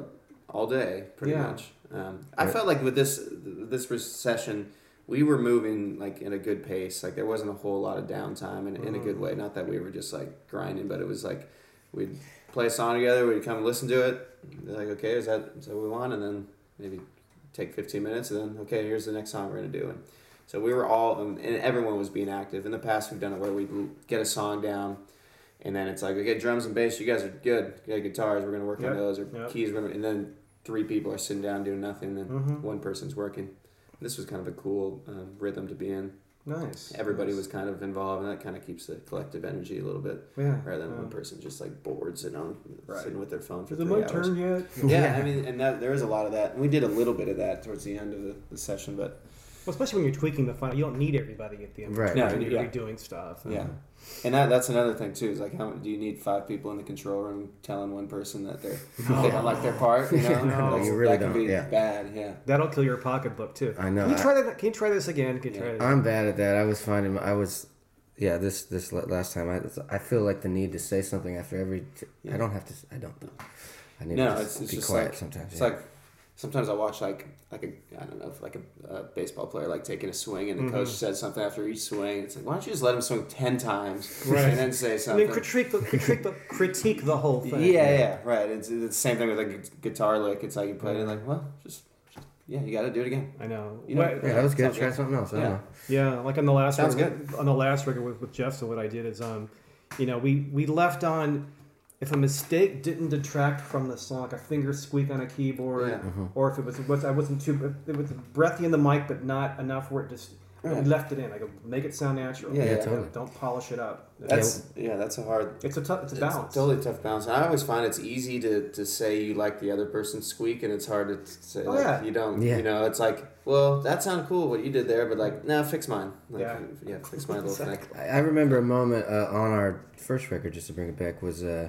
Speaker 2: all day pretty
Speaker 1: Yeah.
Speaker 2: much. Um, I
Speaker 3: Right.
Speaker 2: felt like with this this recession, we were moving like in a good pace. Like there wasn't a whole lot of downtime, in, in a good
Speaker 1: Mhm.
Speaker 2: way. Not that we were just like grinding, but it was like we'd play a song together. We'd come listen to it. Like, okay, is that is that what we want? And then maybe take 15 minutes and then okay here's the next song we're going to do and so we were all um, and everyone was being active in the past we've done it where we get a song down and then it's like okay drums and bass you guys are good got guitars we're going to work
Speaker 1: Yep,
Speaker 2: on those or
Speaker 1: yep.
Speaker 2: keys we're gonna, and then three people are sitting down doing nothing and
Speaker 1: Mhm.
Speaker 2: one person's working this was kind of a cool um, rhythm to be in
Speaker 1: Nice.
Speaker 2: everybody
Speaker 1: nice.
Speaker 2: was kind of involved and that kind of keeps the collective energy a little bit
Speaker 1: Yeah.
Speaker 2: rather than
Speaker 1: yeah.
Speaker 2: one person just like bored sitting on
Speaker 1: Right.
Speaker 2: sitting with their phone for
Speaker 1: Is it
Speaker 2: three
Speaker 1: my
Speaker 2: hours
Speaker 1: turn yet?
Speaker 2: yeah, I *laughs* mean, and that, there is a lot of that. And we did a little bit of that towards the end of the, the session, but
Speaker 1: Well, especially when you're tweaking the final, you don't need everybody at the end.
Speaker 3: Right.
Speaker 2: No,
Speaker 1: When you're
Speaker 2: yeah.
Speaker 1: redoing stuff. and-
Speaker 2: yeah. And that, that's another thing too. Is like, how do you need five people in the control room telling one person that they're *laughs* they don't like their part? You know, *laughs*
Speaker 1: No,
Speaker 3: you really
Speaker 2: that can
Speaker 3: don't,
Speaker 2: be
Speaker 3: yeah.
Speaker 2: bad. Yeah.
Speaker 1: That'll kill your pocketbook too.
Speaker 3: I know.
Speaker 1: Can you
Speaker 3: I-
Speaker 1: try that? Can you try this again? Can you try
Speaker 2: Yeah.
Speaker 1: it?
Speaker 3: I'm bad at that. I was finding I was, yeah. This this last time I I feel like the need to say something after every. T- I
Speaker 2: Yeah.
Speaker 3: don't have to. I don't. though. I need
Speaker 2: No,
Speaker 3: to
Speaker 2: it's,
Speaker 3: just
Speaker 2: it's
Speaker 3: be
Speaker 2: just
Speaker 3: quiet
Speaker 2: like
Speaker 3: sometimes.
Speaker 2: it's
Speaker 3: yeah.
Speaker 2: like sometimes I watch like like a I don't know like a, a baseball player like taking a swing and the
Speaker 1: Mhm.
Speaker 2: coach says something after each swing. It's like why don't you just let him swing ten times
Speaker 1: Right.
Speaker 2: and then say
Speaker 1: and
Speaker 2: something.
Speaker 1: then critique the, critique the, critique the whole thing.
Speaker 2: Yeah, yeah, right. It's, it's the same thing with like a gu- guitar lick. It's like you play it and like, well, just, just yeah, you got to do it again.
Speaker 1: I know.
Speaker 2: You know-
Speaker 1: Well,
Speaker 3: yeah, that was good. Try something else. I
Speaker 2: Yeah.
Speaker 3: know.
Speaker 1: Yeah, like on the last
Speaker 2: Sounds
Speaker 1: record, on the last record with, with Jeff. So what I did is, um, you know, we we left on if a mistake didn't detract from the song, like a finger squeak on a keyboard,
Speaker 2: Yeah.
Speaker 3: Mhm.
Speaker 1: or if it was, was I wasn't too it was breathy in the mic, but not enough where it just
Speaker 2: Right.
Speaker 1: we left it in. I go make it sound natural.
Speaker 2: Yeah,
Speaker 3: Yeah,
Speaker 2: yeah.
Speaker 3: totally.
Speaker 1: Don't polish it up.
Speaker 2: That's yeah, that's a hard.
Speaker 1: it's a tough. It's a balance.
Speaker 2: It's a totally tough balance. And I always find it's easy to, to say you like the other person's squeak, and it's hard to say
Speaker 1: Oh,
Speaker 2: like,
Speaker 1: yeah.
Speaker 2: you don't.
Speaker 3: Yeah.
Speaker 2: You know, it's like, well, that sounded cool what you did there, but like, no, fix mine. Like,
Speaker 1: Yeah.
Speaker 2: yeah, fix my little *laughs* thing.
Speaker 3: I I remember a moment uh, on our first record, just to bring it back, was uh,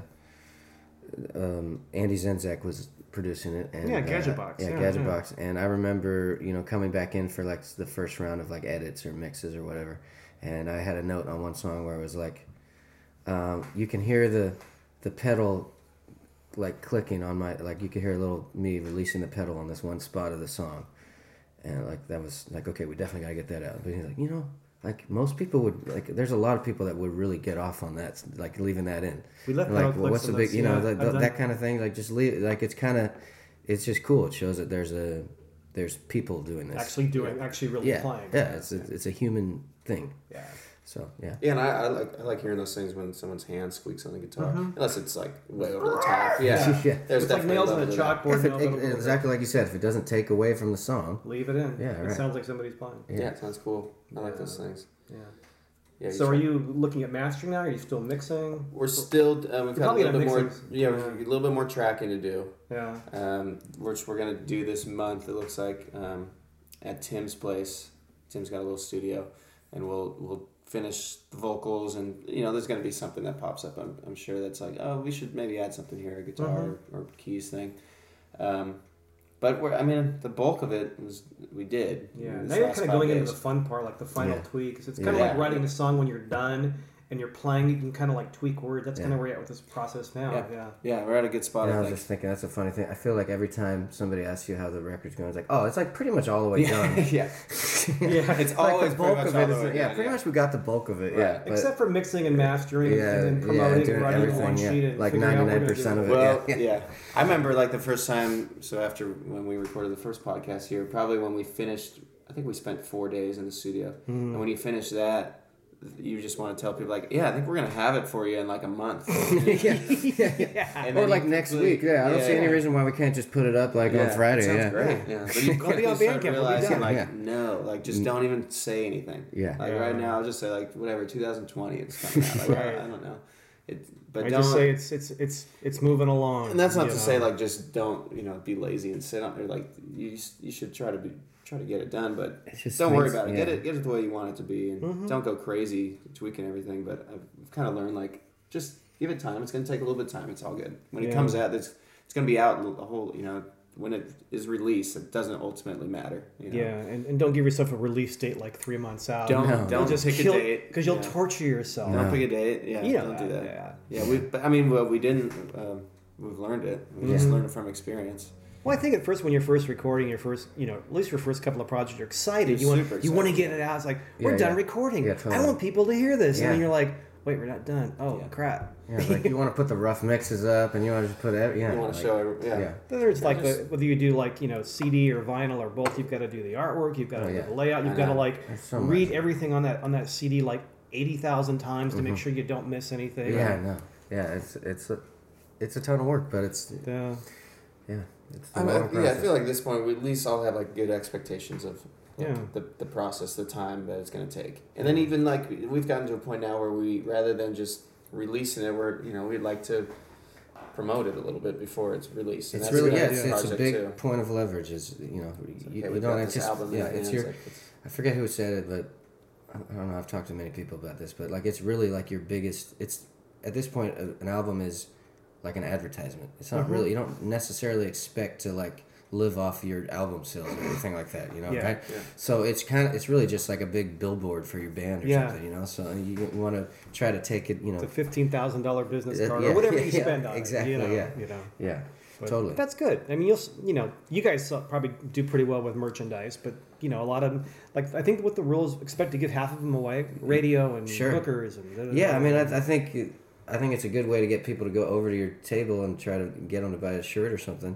Speaker 3: um, Andy Zenzak was producing it. And,
Speaker 1: Yeah,
Speaker 3: uh,
Speaker 1: Gadgetbox,
Speaker 3: yeah,
Speaker 1: yeah,
Speaker 3: Gadgetbox. And I remember, you know, coming back in for like the first round of like edits or mixes or whatever. And I had a note on one song where it was like, um, you can hear the the pedal like clicking on my like you could hear a little me releasing the pedal on this one spot of the song and like that was like okay we definitely got to get that out but he's like you know like most people would like there's a lot of people that would really get off on that like leaving that in
Speaker 1: We left
Speaker 3: like well, what's the big you know
Speaker 1: yeah,
Speaker 3: that kind of thing like just leave like it's kind of it's just cool it shows that there's a there's people doing this.
Speaker 1: Actually doing, actually really
Speaker 3: yeah,
Speaker 1: playing.
Speaker 3: yeah, it's a, it's a human thing.
Speaker 1: Yeah.
Speaker 3: So yeah,
Speaker 2: Yeah, and I, I like I like hearing those things when someone's hand squeaks on the guitar,
Speaker 1: Mm-hmm.
Speaker 2: unless it's like way over the top. *laughs* Yeah,
Speaker 3: Yeah.
Speaker 2: There's
Speaker 1: It's like nails on a
Speaker 2: level to that.
Speaker 1: chalkboard.
Speaker 3: If it,
Speaker 1: nails on
Speaker 3: exactly like you said, if it doesn't take away from the song,
Speaker 1: Leave it in.
Speaker 3: Yeah,
Speaker 1: It sounds like somebody's playing.
Speaker 2: Yeah, it sounds cool. I like those things.
Speaker 1: Yeah.
Speaker 2: Yeah.
Speaker 1: So
Speaker 2: try-
Speaker 1: are you looking at mastering now? Are you still mixing?
Speaker 2: We're still. Uh, we've got a little bit more. Yeah,
Speaker 1: Yeah.
Speaker 2: a little bit more tracking to do.
Speaker 1: Yeah.
Speaker 2: Um, which we're gonna do this month. It looks like um, at Tim's place. Tim's got a little studio, and we'll we'll finish the vocals, and you know, there's gonna be something that pops up. I'm, I'm sure that's like, oh, we should maybe add something here, a guitar
Speaker 1: Mhm.
Speaker 2: or, or keys thing. Um, but we're, I mean, the bulk of it was we did.
Speaker 1: Yeah.
Speaker 2: this
Speaker 1: Now you're kind of
Speaker 2: five
Speaker 1: going into the fun part, like the final
Speaker 3: Yeah.
Speaker 1: tweaks. It's
Speaker 3: Yeah.
Speaker 1: kind of like writing a song when you're done and you're playing. You can kind of like tweak words. That's kind of where you're at with this process now.
Speaker 2: Yeah.
Speaker 1: Yeah.
Speaker 2: Yeah, we're at a good spot.
Speaker 3: Yeah, I
Speaker 2: I
Speaker 3: was
Speaker 2: think.
Speaker 3: just thinking that's a funny thing. I feel like every time somebody asks you how the record's going, it's like, oh, it's like pretty much all the way done. *laughs*
Speaker 2: yeah, *laughs*
Speaker 1: Yeah.
Speaker 2: it's
Speaker 3: Like
Speaker 2: always
Speaker 3: the bulk
Speaker 2: pretty much
Speaker 3: of
Speaker 2: all
Speaker 3: it
Speaker 2: the
Speaker 3: is,
Speaker 2: way
Speaker 3: yeah, pretty much we got the bulk of it,
Speaker 2: Right.
Speaker 3: yeah. but-
Speaker 1: Except for mixing and mastering
Speaker 3: yeah,
Speaker 1: and then promoting
Speaker 3: doing
Speaker 1: and writing
Speaker 3: everything,
Speaker 1: one
Speaker 3: yeah.
Speaker 1: sheet and
Speaker 3: Like
Speaker 1: figuring out what we're gonna
Speaker 3: 99% of it.
Speaker 2: Well,
Speaker 3: yeah.
Speaker 2: yeah. I remember like the first time. So after when we recorded the first podcast here, probably when we finished, I think we spent four days in the studio,
Speaker 3: Hmm.
Speaker 2: and when you finish that. You just want to tell people like, yeah, I think we're gonna have it for you in like a month. *laughs*
Speaker 3: yeah, yeah, yeah. Or like next week, yeah. I don't see any reason why we can't just put it up like
Speaker 2: Yeah,
Speaker 3: on Friday,
Speaker 2: sounds
Speaker 3: yeah.
Speaker 2: great. Yeah, but you *laughs*
Speaker 1: It'll be on
Speaker 2: quickly
Speaker 1: Bandcamp,
Speaker 2: realizing like,
Speaker 3: Yeah.
Speaker 2: no, like just mm. don't even say anything.
Speaker 3: Yeah.
Speaker 2: Like
Speaker 1: Yeah.
Speaker 2: right now, I'll just say like whatever, 2020, it's coming out. Like,
Speaker 1: Right.
Speaker 2: I, I don't know. It, but
Speaker 1: I
Speaker 2: don't.
Speaker 1: just say it's it's it's it's moving along.
Speaker 2: and that's not to
Speaker 1: know.
Speaker 2: say like just don't you know be lazy and sit on there. Like you you should try to be try to get it done, but
Speaker 3: It just
Speaker 2: don't worry about it. Get it get it the way you want it to be, and
Speaker 1: Mhm.
Speaker 2: don't go crazy tweaking everything. But I've kind of learned like just give it time. It's gonna take a little bit of time. It's all good. When it comes out, it's it's gonna be out a whole you know when it is released. It doesn't ultimately matter. You know?
Speaker 1: Yeah, and, and don't give yourself a release date like three months out.
Speaker 2: Don't
Speaker 3: No.
Speaker 2: don't
Speaker 1: just
Speaker 2: pick
Speaker 1: kill,
Speaker 2: a date
Speaker 1: because you'll
Speaker 2: Yeah.
Speaker 1: torture yourself.
Speaker 2: Don't
Speaker 3: No.
Speaker 2: pick a date. Yeah,
Speaker 1: You know
Speaker 2: don't do that.
Speaker 1: Yeah.
Speaker 2: Yeah, we. But I mean, well, we didn't. Um, we've learned it. We just
Speaker 1: Mhm.
Speaker 2: learned it from experience.
Speaker 1: Well, I think at first when you're first recording your first, you know, at least your first couple of projects, you're excited.
Speaker 2: You're
Speaker 1: you want
Speaker 2: super
Speaker 1: you want to get it out. It's like we're
Speaker 3: Yeah,
Speaker 1: done
Speaker 3: yeah.
Speaker 1: recording.
Speaker 3: Yeah,
Speaker 1: I want people to hear this, and then you're like, wait, we're not done. Oh
Speaker 2: Yeah.
Speaker 1: crap.
Speaker 3: Yeah, like you want to put the rough mixes up, and you want to just put every, yeah.
Speaker 2: you want to
Speaker 3: like-
Speaker 2: show, every, yeah.
Speaker 3: yeah.
Speaker 1: Then there's like
Speaker 2: just-
Speaker 1: the, whether you do like you know CD or vinyl or both. You've got to do the artwork. You've got to
Speaker 3: Oh,
Speaker 1: do the layout. You've got to like
Speaker 3: so
Speaker 1: read
Speaker 3: much.
Speaker 1: everything on that on that CD like eighty thousand times to make mm-hmm. sure you don't miss anything.
Speaker 3: Yeah, I know. Yeah, it's it's a it's a ton of work, but it's
Speaker 1: Yeah.
Speaker 3: yeah, it's the
Speaker 2: I, mean, yeah, I feel like at this point we at least all have like good expectations of like,
Speaker 1: Yeah.
Speaker 2: the, the process, the time that it's going to take, and then even like we've gotten to a point now where we rather than just releasing it, we're you know we'd like to promote it a little bit before it's released. And
Speaker 3: It's
Speaker 2: that's
Speaker 3: really yeah, it's, it's a big
Speaker 2: too.
Speaker 3: point of leverage. Is you know
Speaker 2: It's
Speaker 3: you,
Speaker 2: okay,
Speaker 3: you don't anticipate. Yeah, it's your.
Speaker 2: like, it's-
Speaker 3: I forget who said it, but I I don't know. I've talked to many people about this, but like it's really like your biggest. It's at this point an album is like an advertisement. It's not
Speaker 1: Mhm.
Speaker 3: really. You don't necessarily expect to like live off your album sales or anything like that. You know,
Speaker 1: Yeah.
Speaker 3: right?
Speaker 2: Yeah.
Speaker 3: So it's kind of it's really just like a big billboard for your band or
Speaker 1: Yeah.
Speaker 3: something. You know, so you, want to try to take it. You know,
Speaker 1: It's a fifteen thousand dollar business card
Speaker 3: yeah,
Speaker 1: or whatever you *laughs* spend on
Speaker 3: exactly,
Speaker 1: it. You know,
Speaker 3: yeah.
Speaker 1: You know.
Speaker 3: yeah,
Speaker 1: But
Speaker 3: totally.
Speaker 1: That's good. I mean, you'll you know you guys uh, probably do pretty well with merchandise, but you know a lot of like I think what the rules expect to give half of them away, radio and
Speaker 3: Sure.
Speaker 1: bookers and
Speaker 3: Yeah, I mean, I, I think it- I think it's a good way to get people to go over to your table and try to get them to buy a shirt or something.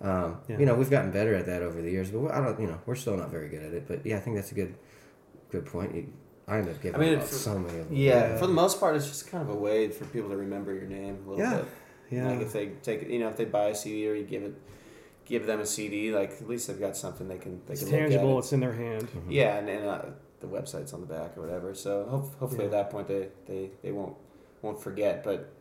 Speaker 3: Um,
Speaker 1: Yeah.
Speaker 3: You know, we've gotten better at that over the years, but we- I don't. You know, we're still not very good at it. But yeah, I think that's a good, good point. You, I end up giving
Speaker 2: I mean,
Speaker 3: out so many of them.
Speaker 2: Yeah,
Speaker 1: Yeah.
Speaker 2: for the most part, it's just kind of a way for people to remember your name a little
Speaker 1: Yeah.
Speaker 2: bit.
Speaker 1: yeah.
Speaker 2: Like if they take, it, you know, if they buy a CD or you give it, give them a CD, like at least they've got something they can they
Speaker 1: it's
Speaker 2: can
Speaker 1: tangible.
Speaker 2: Look at.
Speaker 1: It's in their hand.
Speaker 3: Mhm.
Speaker 2: Yeah, and, and uh, the website's on the back or whatever. So hope, hopefully at that point they, they, they won't won't forget. But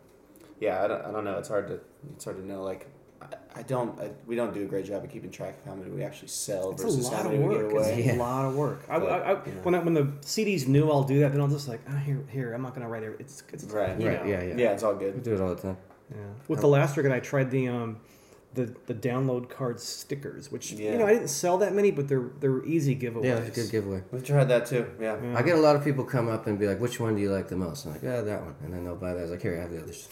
Speaker 2: yeah, I don't, I don't know. It's hard to it's hard to know. Like I, I don't I, we don't do a great job of keeping track of how many we actually sell
Speaker 1: It's
Speaker 2: versus
Speaker 1: a lot
Speaker 2: how
Speaker 1: of
Speaker 2: many we
Speaker 1: work.
Speaker 2: give away.
Speaker 1: It's a lot of work. I,
Speaker 2: But,
Speaker 1: I, I,
Speaker 2: you know.
Speaker 1: when I, when the CD's new, I'll do that. Then I'll just like, oh, here, here. I'm not gonna write it. It's, it's
Speaker 2: Right.
Speaker 3: Right.
Speaker 1: know.
Speaker 3: Yeah. Yeah.
Speaker 2: Yeah, it's all good.
Speaker 3: We do it all the time.
Speaker 1: Yeah. With the last record, I tried the um, the the download card stickers, which
Speaker 2: Yeah.
Speaker 1: you know I didn't sell that many, but they're they're easy giveaways.
Speaker 3: Yeah, it's a good giveaway.
Speaker 2: We've tried that too. Yeah.
Speaker 1: Yeah.
Speaker 3: I get a lot of people come up and be like, "Which one do you like the most?" I'm like, "Yeah, that one," and then they'll buy that. I was like, "Here, I have the others."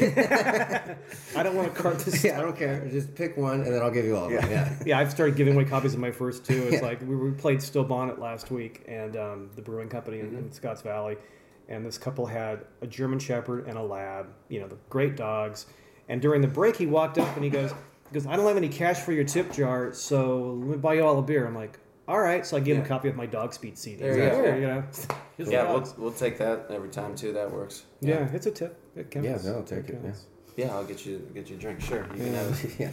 Speaker 3: *laughs*
Speaker 1: I don't want to card this. *laughs*
Speaker 3: yeah, I don't care. Just pick one, and then I'll give you all of them. Yeah.
Speaker 1: Yeah, I've started giving away copies of my first two. It's
Speaker 3: Yeah.
Speaker 1: like we, we played Steel Bonnet last week, and um, the brewing company in,
Speaker 3: Mm-hmm.
Speaker 1: in Scotts Valley, and this couple had a German Shepherd and a Lab. You know, the great dogs. And during the break, he walked up and he goes, He goes, I don't have any cash for your tip jar, so let me buy you all a beer. I'm like, all right. So I gave him a copy of my dog speed CD.
Speaker 2: There you go.
Speaker 1: You know, *laughs* here's
Speaker 2: Yeah, we'll,
Speaker 1: dogs."
Speaker 2: we'll take that every time too. That works.
Speaker 1: yeah. it's a tip. It counts.
Speaker 3: Yeah, they'll take it,
Speaker 1: counts.
Speaker 2: Yeah, I'll get you get you a drink. Sure, you can
Speaker 1: Yeah.
Speaker 2: have. *laughs*
Speaker 3: yeah.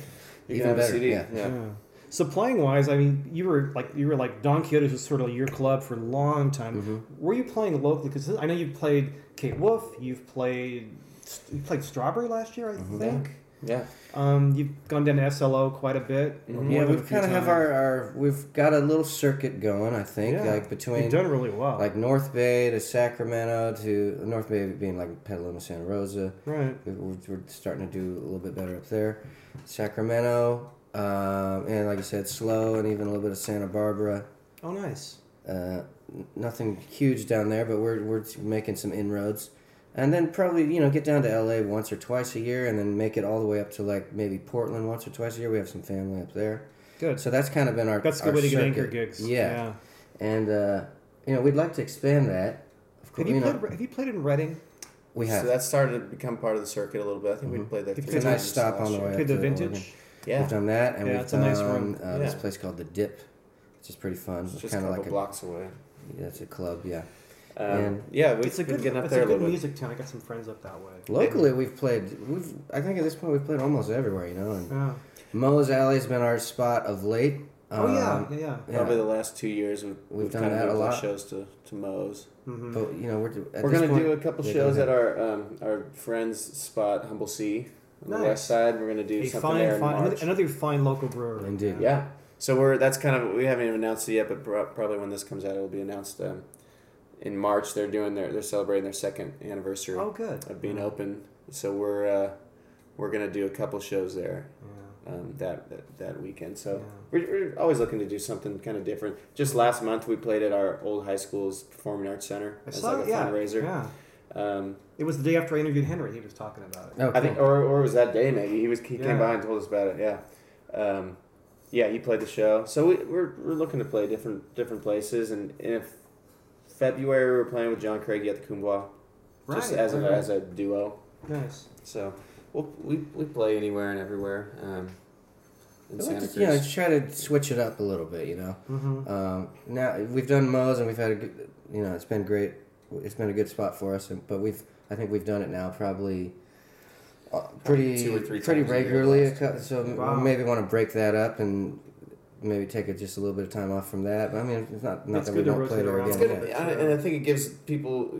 Speaker 2: You
Speaker 3: Even
Speaker 2: can have
Speaker 3: better,
Speaker 2: a CD.
Speaker 3: yeah.
Speaker 2: yeah.
Speaker 1: Yeah. So wise, I mean, you were like you were like Don Quixote was sort of your club for a long time.
Speaker 3: Mm-hmm.
Speaker 1: Were you playing locally? Because I know you've played Kate Wolf. You've played you played Strawberry last year, I
Speaker 3: Mm-hmm.
Speaker 1: think.
Speaker 2: Yeah.
Speaker 1: Um, you've gone down to SLO quite a bit. or more
Speaker 3: Yeah, we
Speaker 1: few
Speaker 3: kind of have our, our we've got a little circuit going. I think
Speaker 1: Yeah.
Speaker 3: like between
Speaker 1: You've done really well.
Speaker 3: like North Bay to Sacramento to North Bay being like Petaluma, Santa Rosa.
Speaker 1: right.
Speaker 3: We- We're, we're starting to do a little bit better up there. Sacramento, um, and like I said, SLO, and even a little bit of Santa Barbara.
Speaker 1: Oh, nice.
Speaker 3: Uh, nothing huge down there, but we're we're making some inroads. And then probably you know get down to LA once or twice a year, and then make it all the way up to like maybe Portland once or twice a year. We have some family up there,
Speaker 1: Good.
Speaker 3: so that's kind of been our
Speaker 1: That's a good
Speaker 3: our
Speaker 1: way to get anchor gigs.
Speaker 3: Yeah, and uh, you know we'd like to expand that. Of course,
Speaker 1: Have you,
Speaker 3: know,
Speaker 1: played? Have you played in Redding?
Speaker 3: we have.
Speaker 2: So that started to become part of the circuit a little bit. I think we played there
Speaker 1: It's
Speaker 3: it's a nice stop
Speaker 2: last
Speaker 3: on the way up
Speaker 1: Played
Speaker 3: to
Speaker 1: the Vintage.
Speaker 3: Oregon.
Speaker 2: Yeah.
Speaker 3: We've done that, and
Speaker 1: Yeah,
Speaker 3: we've
Speaker 1: it's a
Speaker 3: done
Speaker 1: nice room.
Speaker 3: Uh, this place called the Dip, which is pretty fun.
Speaker 2: It's
Speaker 3: It's
Speaker 2: just a
Speaker 3: kind of
Speaker 2: couple
Speaker 3: like
Speaker 2: blocks away.
Speaker 3: a yeah, it's a club, yeah.
Speaker 2: Um, yeah, we've
Speaker 1: It's a
Speaker 2: been
Speaker 1: good.
Speaker 2: getting up
Speaker 1: It's
Speaker 2: there
Speaker 1: a
Speaker 2: a
Speaker 1: good
Speaker 2: little bit.
Speaker 1: music town. I got some friends up that way.
Speaker 3: Locally, we've played. We've I think at this point we've played almost everywhere, you know. And
Speaker 1: Yeah.
Speaker 3: Moe's Alley's been our spot of late.
Speaker 1: Oh yeah,
Speaker 3: Um,
Speaker 1: yeah, yeah.
Speaker 3: yeah.
Speaker 2: Probably the last two years we've,
Speaker 3: We've
Speaker 2: we've,
Speaker 3: done
Speaker 2: kind of
Speaker 3: that a
Speaker 2: moved our
Speaker 3: lot.
Speaker 2: shows to to Moe's.
Speaker 1: Mhm.
Speaker 3: But you know we're at
Speaker 2: We're
Speaker 3: this
Speaker 2: gonna
Speaker 3: point-
Speaker 2: do a couple
Speaker 3: Yeah,
Speaker 2: shows at our um, our friends' spot, Humble Sea, on the west side. We're gonna do
Speaker 1: A
Speaker 2: something
Speaker 1: fine,
Speaker 2: there in
Speaker 1: fine, another,
Speaker 2: March.
Speaker 1: another fine local brewery.
Speaker 3: Indeed.
Speaker 2: Yeah. So we're that's kind of we haven't even announced it yet, but probably when this comes out, it'll be announced. Um, in March, they're doing their they're celebrating their second anniversary
Speaker 1: Oh, good.
Speaker 2: of being open. So we're uh, we're gonna do a couple shows there
Speaker 1: Yeah.
Speaker 2: um, that, that that weekend. So
Speaker 1: Yeah.
Speaker 2: we're, we're always looking to do something kind of different. Just last month, we played at our old high school's performing arts center
Speaker 1: I
Speaker 2: as
Speaker 1: saw
Speaker 2: like
Speaker 1: it.
Speaker 2: a
Speaker 1: Yeah.
Speaker 2: fundraiser.
Speaker 1: Yeah.
Speaker 2: Um,
Speaker 1: It was the day after I interviewed Henry. He was talking about it.
Speaker 3: Oh,
Speaker 2: I think, or, or was that day maybe. He was he
Speaker 1: Yeah.
Speaker 2: came by and told us about it. Yeah, um, yeah. He played the show. So we, we're we're looking to play different different places. And, and if February we were playing with John Craigie at the Kuumbwa, just
Speaker 1: Right,
Speaker 2: as a as a duo.
Speaker 1: Nice.
Speaker 2: So we'll, we we play anywhere and everywhere. Um, in
Speaker 3: I'd like
Speaker 2: Santa
Speaker 3: to,
Speaker 2: Cruz.
Speaker 3: you know, try to switch it up a little bit, you know.
Speaker 1: Mm-hmm.
Speaker 3: Um, now we've done Moe's and we've had a good, you know, it's been great. It's been a good spot for us, and, but we've, I think we've done it now probably, uh, pretty,
Speaker 2: two or three
Speaker 3: pretty
Speaker 2: times
Speaker 3: regularly.
Speaker 2: last
Speaker 3: a cou- So
Speaker 1: Wow.
Speaker 3: we maybe want to break that up and maybe take it just a little bit of time off from that. But I mean, it's not not
Speaker 1: It's
Speaker 3: that we
Speaker 1: good to
Speaker 3: don't play
Speaker 1: rotate
Speaker 3: there
Speaker 1: around.
Speaker 3: again.
Speaker 2: It's
Speaker 3: yeah.
Speaker 2: good, I- and I think it gives people,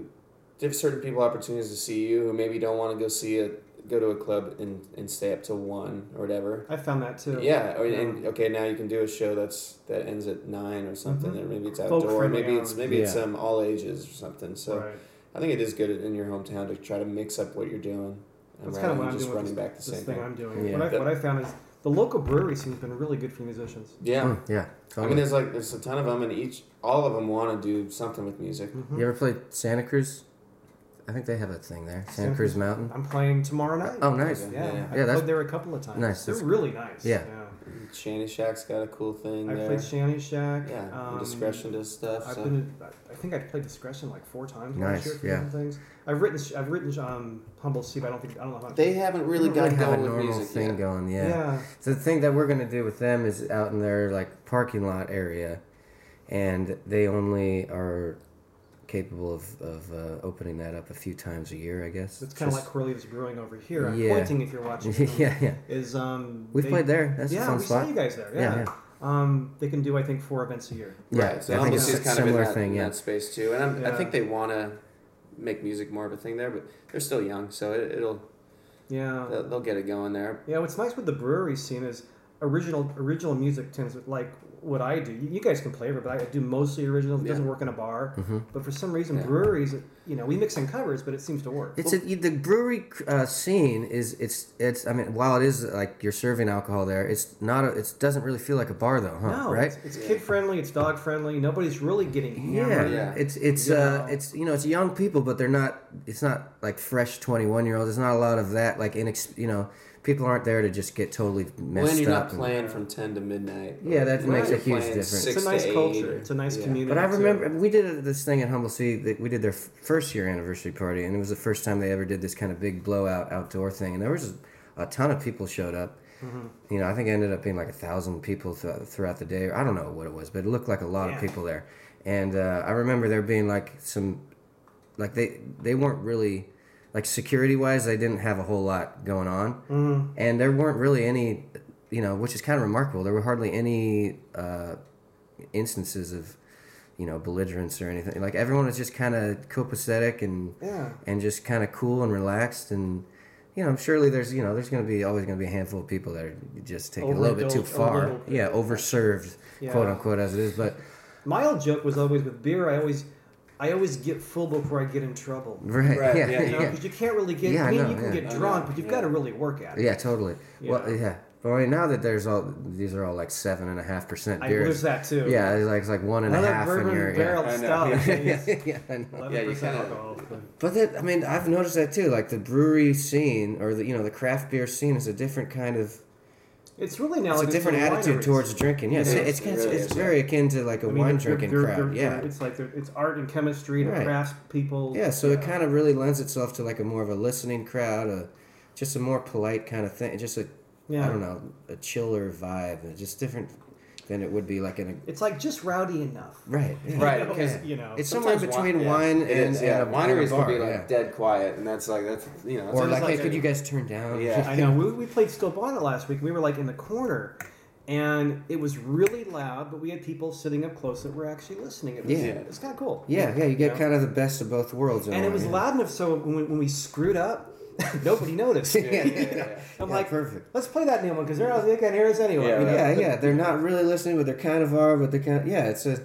Speaker 2: gives certain people opportunities to see you who maybe don't want to go see it, go to a club and, and stay up till one or whatever.
Speaker 1: I found that too.
Speaker 2: Yeah, or,
Speaker 1: Yeah.
Speaker 2: and okay, now you can do a show that's that ends at nine or something,
Speaker 1: Mhm.
Speaker 2: or maybe it's outdoor,
Speaker 1: friendly
Speaker 2: maybe it's
Speaker 1: hours.
Speaker 2: maybe it's
Speaker 3: Yeah.
Speaker 2: um all ages or something. So
Speaker 1: right.
Speaker 2: I think it is good in your hometown to try to mix up what you're doing.
Speaker 1: That's kind of what I'm doing with
Speaker 2: running
Speaker 1: this,
Speaker 2: back the
Speaker 1: this
Speaker 2: same
Speaker 1: thing
Speaker 2: thing.
Speaker 1: I'm doing.
Speaker 3: Yeah.
Speaker 1: What, I, what I found is the local brewery scene has been really good for musicians.
Speaker 2: Yeah,
Speaker 3: Mm, yeah.
Speaker 2: I mean, there's like there's a ton of them, and each all of them want to do something with music.
Speaker 1: Mhm.
Speaker 3: you ever played Santa Cruz? I think they have a thing there, Santa,
Speaker 1: Santa
Speaker 3: Cruz
Speaker 1: Cruz-
Speaker 3: Mountain.
Speaker 1: I'm playing tomorrow night.
Speaker 3: Oh, nice.
Speaker 2: Okay.
Speaker 1: Yeah,
Speaker 2: Yeah, yeah.
Speaker 1: I
Speaker 3: Yeah, that's-
Speaker 1: played there a couple of times.
Speaker 3: Nice,
Speaker 1: They're
Speaker 3: that's-
Speaker 1: really nice.
Speaker 3: Yeah.
Speaker 2: Shanty Shack's got a cool thing
Speaker 1: I
Speaker 2: there.
Speaker 1: played Shanty Shack.
Speaker 2: yeah,
Speaker 1: um,
Speaker 2: Discretion does stuff.
Speaker 1: I've
Speaker 2: so.
Speaker 1: been. I think I played Discretion like four times
Speaker 3: Nice,
Speaker 1: last year. For
Speaker 3: yeah.
Speaker 1: different things. I've written. I've written um, Humble Sea, but I don't think I don't know how.
Speaker 2: They haven't really
Speaker 3: They don't
Speaker 2: got
Speaker 3: have a normal
Speaker 2: music
Speaker 3: thing
Speaker 2: yet.
Speaker 3: going.
Speaker 1: yeah.
Speaker 3: yeah. So the thing that we're gonna do with them is out in their like parking lot area, and they only are capable of, of uh, opening that up a few times a year, I guess.
Speaker 1: It's kind of
Speaker 3: Just-
Speaker 1: like Corralitos Brewing over here. I'm
Speaker 3: Yeah.
Speaker 1: pointing if you're watching. *laughs*
Speaker 3: yeah, yeah.
Speaker 1: Is um.
Speaker 3: We've
Speaker 1: they-
Speaker 3: played there. That's
Speaker 1: yeah,
Speaker 3: a fun
Speaker 1: we
Speaker 3: spot.
Speaker 1: saw you guys there.
Speaker 3: Yeah,
Speaker 1: Yeah.
Speaker 3: yeah.
Speaker 1: Um, they can do I think four events a year.
Speaker 3: Yeah,
Speaker 2: right. So
Speaker 3: I think it's
Speaker 2: Humble Sea's
Speaker 3: a
Speaker 2: kind of in
Speaker 3: similar
Speaker 2: that,
Speaker 3: thing.
Speaker 2: in
Speaker 3: Yeah.
Speaker 2: that space too, and I'm, I think they want to make music more of a thing there, but they're still young, so it, it'll
Speaker 1: Yeah.
Speaker 2: they'll, they'll get it going there.
Speaker 1: Yeah, what's nice with the brewery scene is original original music tends to like what I do. You, guys can play it, but I do mostly original. It doesn't work in a bar.
Speaker 3: Mhm.
Speaker 1: But for some reason,
Speaker 2: Yeah.
Speaker 1: breweries, you know, we mix in covers, but it seems to work.
Speaker 3: It's a, the brewery uh, scene is it's it's I mean while it is like you're serving alcohol there it's not a, it doesn't really feel like a bar though huh
Speaker 1: no,
Speaker 3: right
Speaker 1: It's, it's kid friendly. It's dog friendly. Nobody's really getting
Speaker 3: yeah,
Speaker 1: hammered.
Speaker 2: Yeah.
Speaker 3: it's it's
Speaker 1: You
Speaker 3: uh it's you know it's young people but they're not it's not like fresh 21 year olds there's not a lot of that like inex you know people aren't there to just get totally messed up.
Speaker 2: when you're
Speaker 3: up
Speaker 2: not
Speaker 3: and-
Speaker 2: playing from ten to midnight.
Speaker 3: Yeah, that
Speaker 2: When
Speaker 3: makes a
Speaker 2: you're
Speaker 3: huge
Speaker 2: playing
Speaker 3: difference.
Speaker 2: six
Speaker 1: It's a nice
Speaker 2: to eight
Speaker 1: culture. It's a nice
Speaker 2: yeah.
Speaker 1: community.
Speaker 3: But I
Speaker 1: too.
Speaker 3: remember we did this thing at Humble Sea that we did their f- first year anniversary party, and it was the first time they ever did this kind of big blowout outdoor thing, and there was a ton of people showed up, you know, I think it ended up being like a thousand people th- throughout the day. I don't know what it was, but it looked like a lot
Speaker 1: Yeah.
Speaker 3: of people there. And uh, I remember there being like some, like they they weren't really like security wise, they didn't have a whole lot going on,
Speaker 1: Mm-hmm.
Speaker 3: and there weren't really any, you know, which is kind of remarkable. There were hardly any uh, instances of, you know, belligerence or anything. Like everyone was just kind of copacetic and
Speaker 1: Yeah.
Speaker 3: and just kind of cool and relaxed and. You know, surely there's you know there's gonna be always gonna be a handful of people that are just taking a little bit too far, yeah, overserved,
Speaker 1: Yeah.
Speaker 3: quote unquote, as it is. But
Speaker 1: My old joke was always with beer. I always, I always get full before I get in trouble.
Speaker 3: right,
Speaker 2: Right,
Speaker 3: yeah,
Speaker 2: yeah,
Speaker 1: You know,
Speaker 3: yeah,
Speaker 1: because you can't really get.
Speaker 3: Yeah, I
Speaker 1: I mean,
Speaker 3: know,
Speaker 1: you can
Speaker 3: yeah.
Speaker 1: get
Speaker 2: I
Speaker 1: drunk,
Speaker 2: know,
Speaker 1: but you've
Speaker 2: yeah.
Speaker 1: got to really work at it.
Speaker 3: yeah, totally. Well,
Speaker 1: Yeah.
Speaker 3: yeah. But I mean, now that there's all these are all like seven and a half percent beers.
Speaker 1: I,
Speaker 3: beers.
Speaker 1: there's that too.
Speaker 3: Yeah, it's like it's like one and a
Speaker 1: Another
Speaker 3: half,
Speaker 1: bourbon
Speaker 3: and you're
Speaker 1: barrel
Speaker 2: I know, *laughs* yeah. *laughs*
Speaker 3: yeah, yeah, I know.
Speaker 2: Yeah, you kinda-
Speaker 3: But that, I mean, I've noticed that too. Like the brewery scene or the you know the craft beer scene is a different kind of
Speaker 1: It's really now
Speaker 3: it's
Speaker 1: like
Speaker 3: a different attitude
Speaker 1: wineries.
Speaker 3: towards drinking. Yes,
Speaker 2: It
Speaker 3: it's
Speaker 2: is,
Speaker 3: it's,
Speaker 2: really
Speaker 3: it's
Speaker 2: is,
Speaker 3: very akin to like a
Speaker 1: I mean,
Speaker 3: wine
Speaker 1: they're-
Speaker 3: drinking
Speaker 1: they're-
Speaker 3: crowd.
Speaker 1: they're-
Speaker 3: yeah,
Speaker 1: it's like it's art and chemistry to
Speaker 3: Right.
Speaker 1: crafts people.
Speaker 3: Yeah, so it kind of really lends itself to like a more of a listening crowd, a just a more polite kind of thing, just a I
Speaker 1: Yeah.
Speaker 3: don't know, a chiller vibe, just different than it would be like in a
Speaker 1: It's like just rowdy enough.
Speaker 3: right. yeah.
Speaker 2: Right, *laughs*
Speaker 1: You know,
Speaker 2: because
Speaker 1: you know.
Speaker 3: It's somewhere between
Speaker 2: yeah,
Speaker 3: wine
Speaker 2: it
Speaker 3: and,
Speaker 2: is, yeah.
Speaker 3: and a
Speaker 2: wineries
Speaker 3: bar,
Speaker 2: can be like
Speaker 3: yeah.
Speaker 2: dead quiet, and that's like that's you know. it's
Speaker 3: or
Speaker 2: almost
Speaker 3: like, hey,
Speaker 2: a-
Speaker 3: could you guys turn down?
Speaker 2: Yeah.
Speaker 1: I know. We, we played Steel Bonnet last week. We were like in the corner, and it was really loud, but we had people sitting up close that were actually listening. It was,
Speaker 3: Yeah.
Speaker 1: it's kind of cool.
Speaker 3: yeah, yeah, you get
Speaker 1: Yeah.
Speaker 3: kind of the best of both worlds.
Speaker 1: And it
Speaker 3: way,
Speaker 1: was
Speaker 3: yeah.
Speaker 1: loud enough so when we, when we screwed up, *laughs* nobody noticed. *laughs*
Speaker 3: Yeah,
Speaker 2: yeah, yeah, yeah.
Speaker 1: I'm
Speaker 3: Yeah,
Speaker 1: like,
Speaker 3: perfect.
Speaker 1: let's play that new one because they're not they can't hear us anyway.
Speaker 2: Yeah,
Speaker 1: you know?
Speaker 3: Yeah, yeah, *laughs* they're not really listening, but they're kind of are. But they kind of, yeah, it's a,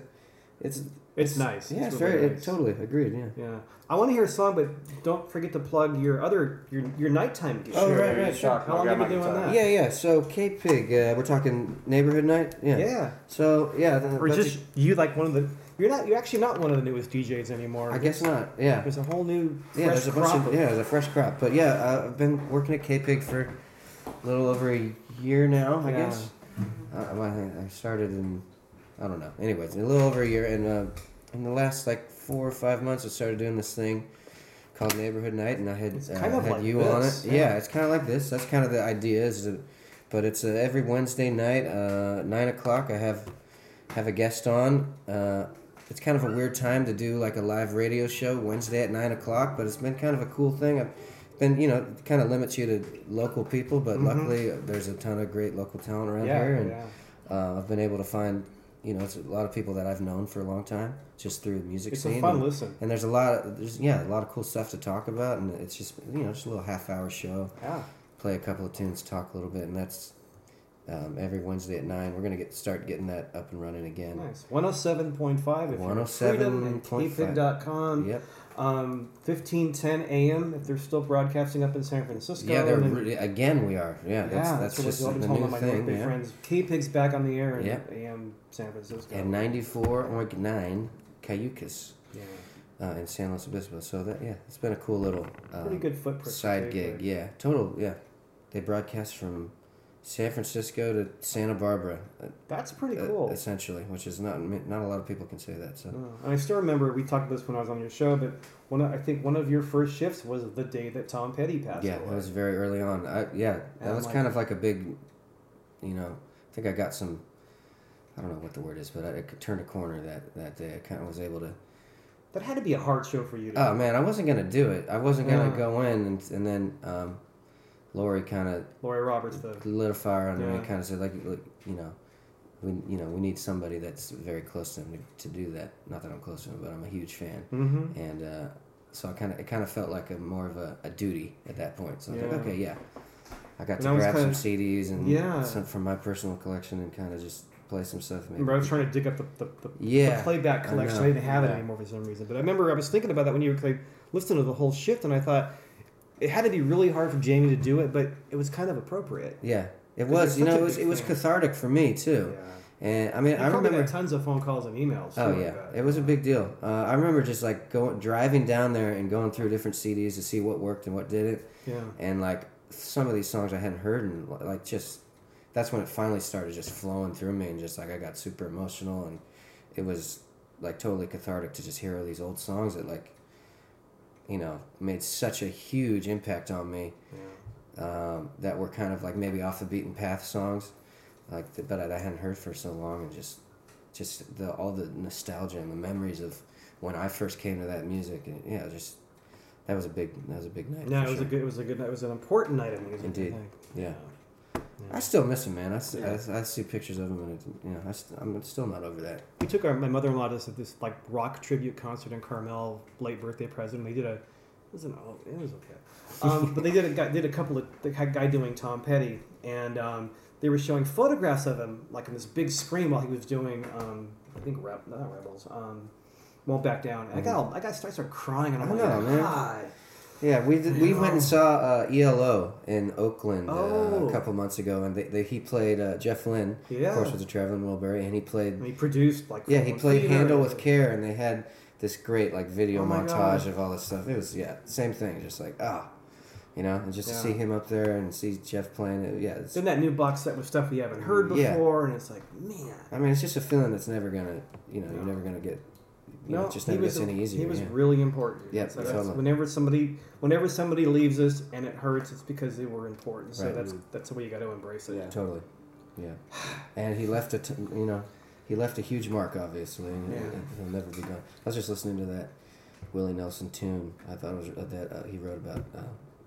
Speaker 3: it's
Speaker 1: It's nice.
Speaker 3: yeah, it's
Speaker 1: really
Speaker 3: very
Speaker 1: nice.
Speaker 3: totally agreed. Yeah.
Speaker 1: Yeah, I want to hear a song, but don't forget to plug your other your your nighttime gig.
Speaker 3: Oh,
Speaker 1: Sure.
Speaker 3: right, right,
Speaker 2: talk,
Speaker 1: How long have you been doing that?
Speaker 3: Yeah, yeah. So KPIG, uh, we're talking neighborhood night. Yeah.
Speaker 1: Yeah.
Speaker 3: So yeah, th-
Speaker 1: Or
Speaker 3: that's
Speaker 1: just you like one of the you're not you're actually not one of the newest DJs anymore.
Speaker 3: I guess not. Yeah.
Speaker 1: there's a whole new
Speaker 3: Yeah, there's a bunch
Speaker 1: crop
Speaker 3: of yeah, there's a fresh crop. But yeah, uh, I've been working at KPIG for a little over a year now. I
Speaker 1: Yeah.
Speaker 3: guess. Uh, I I started in I don't know. Anyways, a little over a year, and uh, in the last like four or five months, I started doing this thing called Neighborhood Night, and I had uh,
Speaker 1: of
Speaker 3: had
Speaker 1: like
Speaker 3: you on it. Yeah.
Speaker 1: yeah.
Speaker 3: it's kind of like this. That's kind of the idea. Is that, but it's uh, every Wednesday night, uh, nine o'clock. I have have a guest on. Uh, it's kind of a weird time to do like a live radio show Wednesday at nine o'clock, but it's been kind of a cool thing. I've been, you know, it kind of limits you to local people, but luckily there's a ton of great local talent around
Speaker 1: Mm-hmm. Yeah,
Speaker 3: here, and
Speaker 1: yeah.
Speaker 3: uh, I've been able to find, you know, it's a lot of people that I've known for a long time just through the music
Speaker 1: It's
Speaker 3: scene.
Speaker 1: a fun
Speaker 3: and,
Speaker 1: listen.
Speaker 3: and there's a lot of there's yeah a lot of cool stuff to talk about, and it's just you know just a little half hour show.
Speaker 1: Yeah.
Speaker 3: Play a couple of tunes, talk a little bit, and that's um, every Wednesday at nine. We're gonna get start getting that up and running again.
Speaker 1: Nice. 107.5 if you're at freedom and
Speaker 3: 107.5.
Speaker 1: kpig.com.
Speaker 3: Yep.
Speaker 1: Um, 1510 AM if they're still broadcasting up in San Francisco.
Speaker 3: Yeah, they're
Speaker 1: then-
Speaker 3: really, again we are. Yeah, that's
Speaker 1: yeah,
Speaker 3: that's,
Speaker 1: what
Speaker 3: just the new
Speaker 1: my
Speaker 3: thing. Yeah.
Speaker 1: friends. KPIG's back on the air in
Speaker 3: Yep.
Speaker 1: AM San Francisco.
Speaker 3: And ninety four point nine Cayucas
Speaker 1: yeah.
Speaker 3: uh, in San Luis Obispo. So that yeah, it's been a cool little uh,
Speaker 1: Pretty good footprint.
Speaker 3: side gig. Yeah, total. Yeah, they broadcast from San Francisco to Santa Barbara, uh,
Speaker 1: That's pretty
Speaker 3: uh,
Speaker 1: cool.
Speaker 3: essentially, which is not not a lot of people can say that. So
Speaker 1: Uh, and I still remember we talked about this when I was on your show, but one of, I think one of your first shifts was the day that Tom Petty passed away.
Speaker 3: yeah,
Speaker 1: away.
Speaker 3: it was very early on. I, yeah, that
Speaker 1: And
Speaker 3: was
Speaker 1: like-
Speaker 3: kind of like a big, you know, I think I got some. I don't know what the word is, but I, I turned a corner that that day. I kind of was able to.
Speaker 1: that had to be a hard show for you. To
Speaker 3: Oh man, I wasn't gonna do it. I wasn't gonna
Speaker 1: Yeah.
Speaker 3: go in, and, and then um, Lori kind of
Speaker 1: Lori Roberts, the
Speaker 3: lit a fire under me.
Speaker 1: Yeah.
Speaker 3: Kind of said like, look, you know, we you know we need somebody that's very close to him to, to do that. Not that I'm close to him, but I'm a huge fan,
Speaker 1: mm-hmm.
Speaker 3: and uh, so I kind of it kind of felt like a more of a, a duty at that point. So I was
Speaker 1: Yeah.
Speaker 3: like, okay, yeah. I got
Speaker 1: And
Speaker 3: to
Speaker 1: I
Speaker 3: grab some CDs and
Speaker 1: Yeah.
Speaker 3: some from my personal collection and kind of just play some stuff. Maybe.
Speaker 1: Remember, I was trying to dig up the, the, the,
Speaker 3: Yeah,
Speaker 1: the playback collection. I,
Speaker 3: know.
Speaker 1: didn't have it anymore for some reason. But I remember I was thinking about that when you were like, listening to the whole shift, and I thought it had to be really hard for Jamie to do it, but it was kind of appropriate.
Speaker 3: Yeah, it was. You know, it was it was
Speaker 1: fan.
Speaker 3: cathartic for me too. Yeah. And I mean, I remember.
Speaker 1: tons of phone calls and emails.
Speaker 3: Oh yeah,
Speaker 1: like
Speaker 3: it was a big deal. Uh, I remember just like going driving down there and going through different CDs to see what worked and what didn't,
Speaker 1: Yeah.
Speaker 3: and like some of these songs I hadn't heard and like just that's when it finally started just flowing through me and just like I got super emotional and it was like totally cathartic to just hear all these old songs that like you know made such a huge impact on me
Speaker 1: yeah.
Speaker 3: um, that were kind of like maybe off the beaten path songs, like the, but I hadn't heard for so long, and just just the all the nostalgia and the memories of when I first came to that music, and yeah, just that was a big that was a big night.
Speaker 1: No, it was a good. It was a good. Night it was an important night of music. I
Speaker 3: Indeed.
Speaker 1: think.
Speaker 3: Yeah.
Speaker 1: Yeah.
Speaker 3: I still miss him, man. I, I
Speaker 2: Yeah.
Speaker 3: s- I see pictures of him, and it, you know, I st- I'm still not over that.
Speaker 1: We took our my mother in law to this, like rock tribute concert in Carmel, late birthday present. They did a. It was an. It was okay. Um, but they did a guy did a couple of the guy doing Tom Petty, and um, they were showing photographs of him like on this big screen while he was doing um, I think Reb, not Rebels. Um, won't back down. And I got all, I got I started crying and I'm
Speaker 3: I
Speaker 1: like,
Speaker 3: know, man. Yeah, we did, we went and saw uh, ELO in Oakland uh,
Speaker 1: Oh.
Speaker 3: a couple months ago, and they, they, he played uh, Jeff Lynne,
Speaker 1: Yeah.
Speaker 3: of course, with the Traveling Wilbury, and he played
Speaker 1: And he produced like
Speaker 3: yeah he played Handle with Care, and they had this great like video
Speaker 1: Oh
Speaker 3: montage
Speaker 1: God.
Speaker 3: of all this stuff. It was yeah same thing, just like ah, you know, and just
Speaker 1: Yeah.
Speaker 3: to see him up there and see Jeff playing it, yeah. It's,
Speaker 1: Then that new box set with stuff we haven't heard
Speaker 3: Yeah.
Speaker 1: before, and it's like, man.
Speaker 3: I mean, it's just a feeling that's never gonna you know
Speaker 1: No.
Speaker 3: you're never gonna get you
Speaker 1: No,
Speaker 3: know, just
Speaker 1: he
Speaker 3: never
Speaker 1: was
Speaker 3: gets any easier.
Speaker 1: he was
Speaker 3: yeah.
Speaker 1: really important.
Speaker 3: Yeah,
Speaker 1: so that's,
Speaker 3: totally.
Speaker 1: whenever somebody whenever somebody leaves us and it hurts, it's because they were important. So
Speaker 3: Right.
Speaker 1: that's that's the way you got to embrace it.
Speaker 2: Yeah. *sighs*
Speaker 3: Totally. Yeah. And he left a, t- you know, he left a huge mark, obviously. And
Speaker 1: Yeah.
Speaker 3: He'll never be gone. I was just listening to that Willie Nelson tune. I thought it was uh, that uh, he wrote about uh,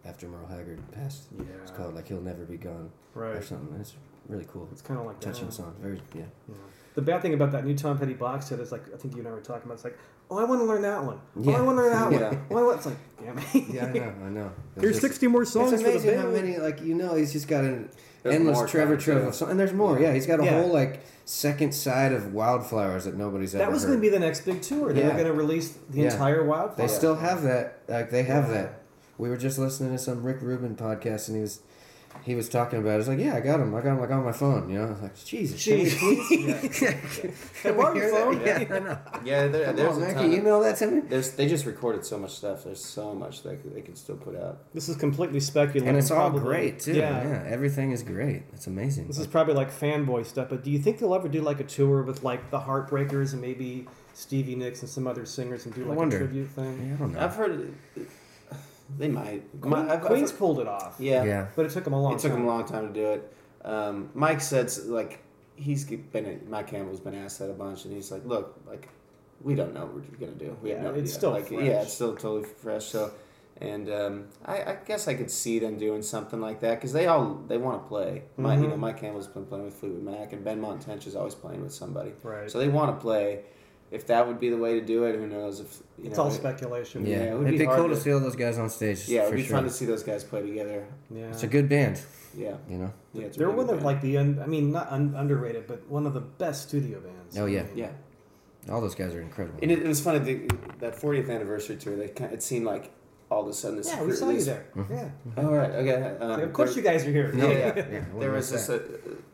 Speaker 3: after Merle Haggard passed.
Speaker 1: Yeah.
Speaker 3: It's called like He'll Never Be Gone
Speaker 1: right.
Speaker 3: or something. It's really cool.
Speaker 1: It's kind of like
Speaker 3: Touching
Speaker 1: that.
Speaker 3: song. Very yeah.
Speaker 1: Yeah. The bad thing about that new Tom Petty box set is like I think you and I were talking about. It's like, oh, I want to learn that one.
Speaker 3: Yeah.
Speaker 1: Oh, I want to learn that *laughs*
Speaker 2: Yeah.
Speaker 1: one. Oh, I want. It's like, damn it.
Speaker 3: Yeah, I know. I know. It's
Speaker 1: Here's
Speaker 3: just-
Speaker 1: 60 more songs
Speaker 3: It's
Speaker 1: for the
Speaker 3: amazing
Speaker 1: band.
Speaker 3: how many like you know he's just got an
Speaker 2: There's
Speaker 3: endless Trevor
Speaker 2: coming,
Speaker 3: Trevor
Speaker 2: too.
Speaker 3: song, and there's more. Yeah, he's got a
Speaker 1: Yeah.
Speaker 3: whole like second side of Wildflowers that nobody's ever
Speaker 1: That was going to be the next big tour. They
Speaker 3: Yeah.
Speaker 1: were going to release the
Speaker 3: Yeah.
Speaker 1: entire Wildflowers.
Speaker 3: They still have that. Like they have
Speaker 1: Yeah.
Speaker 3: that. We were just listening to some Rick Rubin podcast, and he was he was talking about. It's like, yeah, I got him. I got him like on my phone. You know, I was like, Jesus, can we please?
Speaker 1: Yeah. *laughs*
Speaker 3: Can
Speaker 1: borrow your phone?
Speaker 3: Yeah, I know.
Speaker 2: Yeah, there,
Speaker 3: Come
Speaker 2: there's
Speaker 3: on,
Speaker 2: a
Speaker 3: man,
Speaker 2: ton
Speaker 3: can you
Speaker 2: of-
Speaker 3: email that to me?
Speaker 2: There's they just recorded so much stuff. There's so much they could, they could still put out.
Speaker 1: This is completely speculative.
Speaker 3: And it's all
Speaker 1: probably-
Speaker 3: great too.
Speaker 1: Yeah.
Speaker 3: Yeah. everything is great. It's amazing.
Speaker 1: This is probably like fanboy stuff, but do you think they'll ever do like a tour with like the Heartbreakers and maybe Stevie Nicks and some other singers and do like
Speaker 3: wonder.
Speaker 1: a tribute thing?
Speaker 3: Yeah, I don't know.
Speaker 2: I've heard they might.
Speaker 1: Queen,
Speaker 2: My- I've- I've
Speaker 1: Queen's pulled it off,
Speaker 2: yeah.
Speaker 3: yeah.
Speaker 1: but it took them a long
Speaker 2: It took
Speaker 1: time.
Speaker 2: him a long time to do it. Um, Mike said like he's been Mike Campbell's been asked that a bunch, and he's like, look, like we don't know what we're gonna do. We
Speaker 1: Yeah,
Speaker 2: no
Speaker 1: it's
Speaker 2: idea.
Speaker 1: still
Speaker 2: like
Speaker 1: fresh.
Speaker 2: yeah, it's still totally fresh. So, and um, I, I guess I could see them doing something like that because they all they want to play. Mike, you know,
Speaker 1: Mhm.
Speaker 2: Mike Campbell's been playing with Fleetwood Mac, and Benmont Tench is always playing with somebody.
Speaker 1: Right.
Speaker 2: So they want to play. If that would be the way to do it, who knows? If you
Speaker 1: it's
Speaker 2: know,
Speaker 1: all
Speaker 2: it-
Speaker 1: speculation.
Speaker 3: Yeah,
Speaker 2: Yeah, it would
Speaker 3: it'd
Speaker 2: be
Speaker 3: be, cool to
Speaker 2: to-
Speaker 3: see all those guys on stage.
Speaker 2: yeah, it'd be
Speaker 3: sure.
Speaker 2: fun to see those guys play together.
Speaker 1: Yeah.
Speaker 3: It's a good band,
Speaker 2: Yeah,
Speaker 3: you know.
Speaker 2: yeah. It's
Speaker 1: They're
Speaker 2: really
Speaker 1: one of
Speaker 2: band.
Speaker 1: like the un, I mean not un, underrated, but one of the best studio bands.
Speaker 3: Oh, yeah.
Speaker 1: I mean,
Speaker 2: yeah.
Speaker 3: All those guys are incredible.
Speaker 2: And it, it was funny the, that 40th anniversary tour. They kind it seemed like all of a sudden this.
Speaker 1: Yeah, we saw you there.
Speaker 3: Mm-hmm.
Speaker 1: Yeah.
Speaker 2: All right. okay. Um,
Speaker 1: of course,
Speaker 2: there,
Speaker 1: you guys are here.
Speaker 2: Yeah,
Speaker 3: No,
Speaker 2: yeah. *laughs*
Speaker 3: yeah, I
Speaker 2: There was this uh,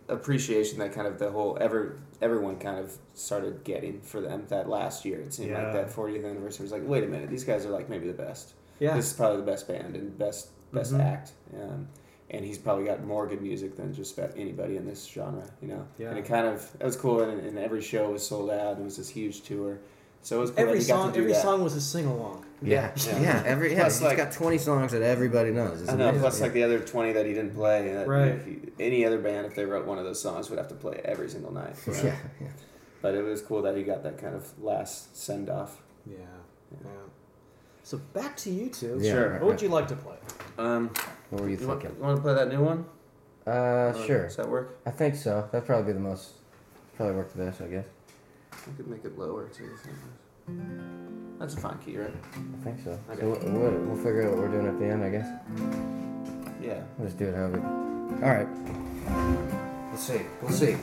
Speaker 2: appreciation that kind of the whole ever everyone kind of started getting for them that last year. It seemed
Speaker 1: Yeah.
Speaker 2: like that 40th anniversary was like, wait a minute, these guys are like maybe the best.
Speaker 1: Yeah.
Speaker 2: This is probably the best band and best best
Speaker 1: Mhm.
Speaker 2: act. Um, and he's probably got more good music than just about anybody in this genre, you know.
Speaker 1: Yeah.
Speaker 2: And it kind of it was cool, and, and every show was sold out. It was this huge tour, so it was cool
Speaker 1: Every
Speaker 2: that he got
Speaker 1: song,
Speaker 2: to do
Speaker 1: every
Speaker 2: that.
Speaker 1: song was a sing along.
Speaker 3: Yeah,
Speaker 2: Yeah.
Speaker 3: yeah, Every yeah,
Speaker 2: Plus,
Speaker 3: he's
Speaker 2: like-
Speaker 3: got twenty songs that everybody knows. It's
Speaker 2: I know.
Speaker 3: amazing.
Speaker 2: Plus, like the other twenty that he didn't play. That,
Speaker 1: Right.
Speaker 2: if he- any other band, if they wrote one of those songs, would have to play every single night. you *laughs* know?
Speaker 3: yeah, yeah.
Speaker 2: But it was cool that he got that kind of last send off.
Speaker 1: Yeah. Yeah. So back to you two.
Speaker 3: Yeah,
Speaker 2: Sure.
Speaker 3: right,
Speaker 1: What would you like to play?
Speaker 2: Um,
Speaker 3: What were you
Speaker 2: you, want,
Speaker 3: thinking?
Speaker 2: you want to play that new one?
Speaker 3: Uh,
Speaker 2: Or
Speaker 3: sure.
Speaker 2: Does that work?
Speaker 3: I think so. That'd probably be the most. Probably work the best, I guess.
Speaker 2: Could make it lower too. That's a fine key, right?
Speaker 3: I think so.
Speaker 2: Okay.
Speaker 3: So what, what, we'll figure out what we're doing at the end, I guess.
Speaker 2: Yeah.
Speaker 3: We'll just do it however. All right. Let's see. We'll see.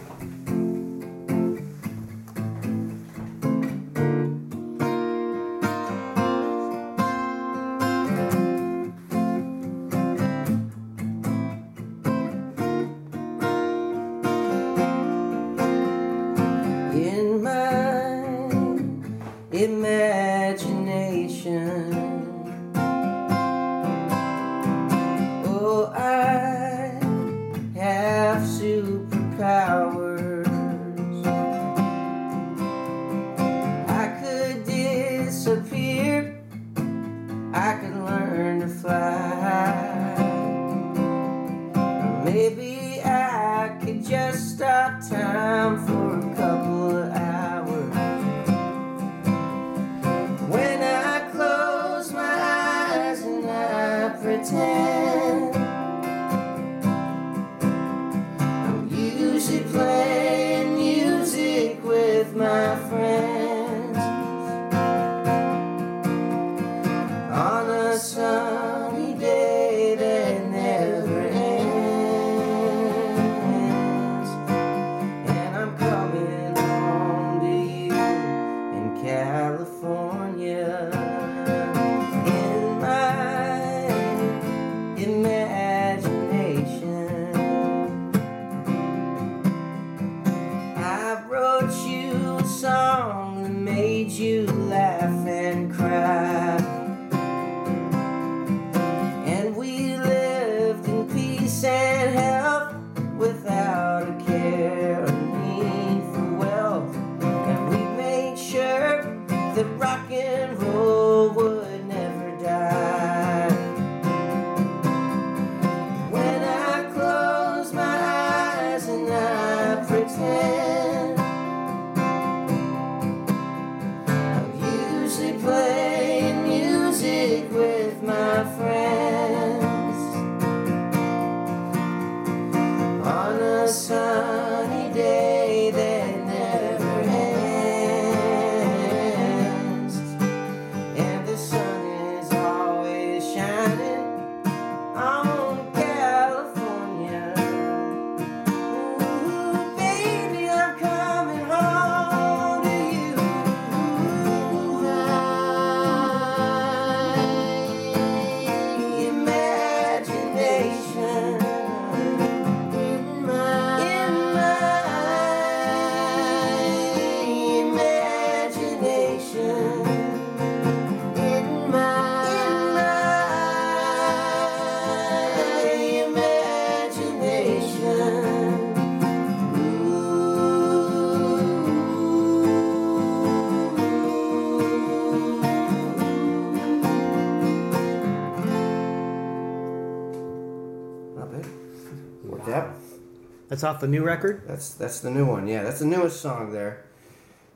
Speaker 4: That's off the new record.
Speaker 3: That's that's the new one. Yeah, that's the newest song there.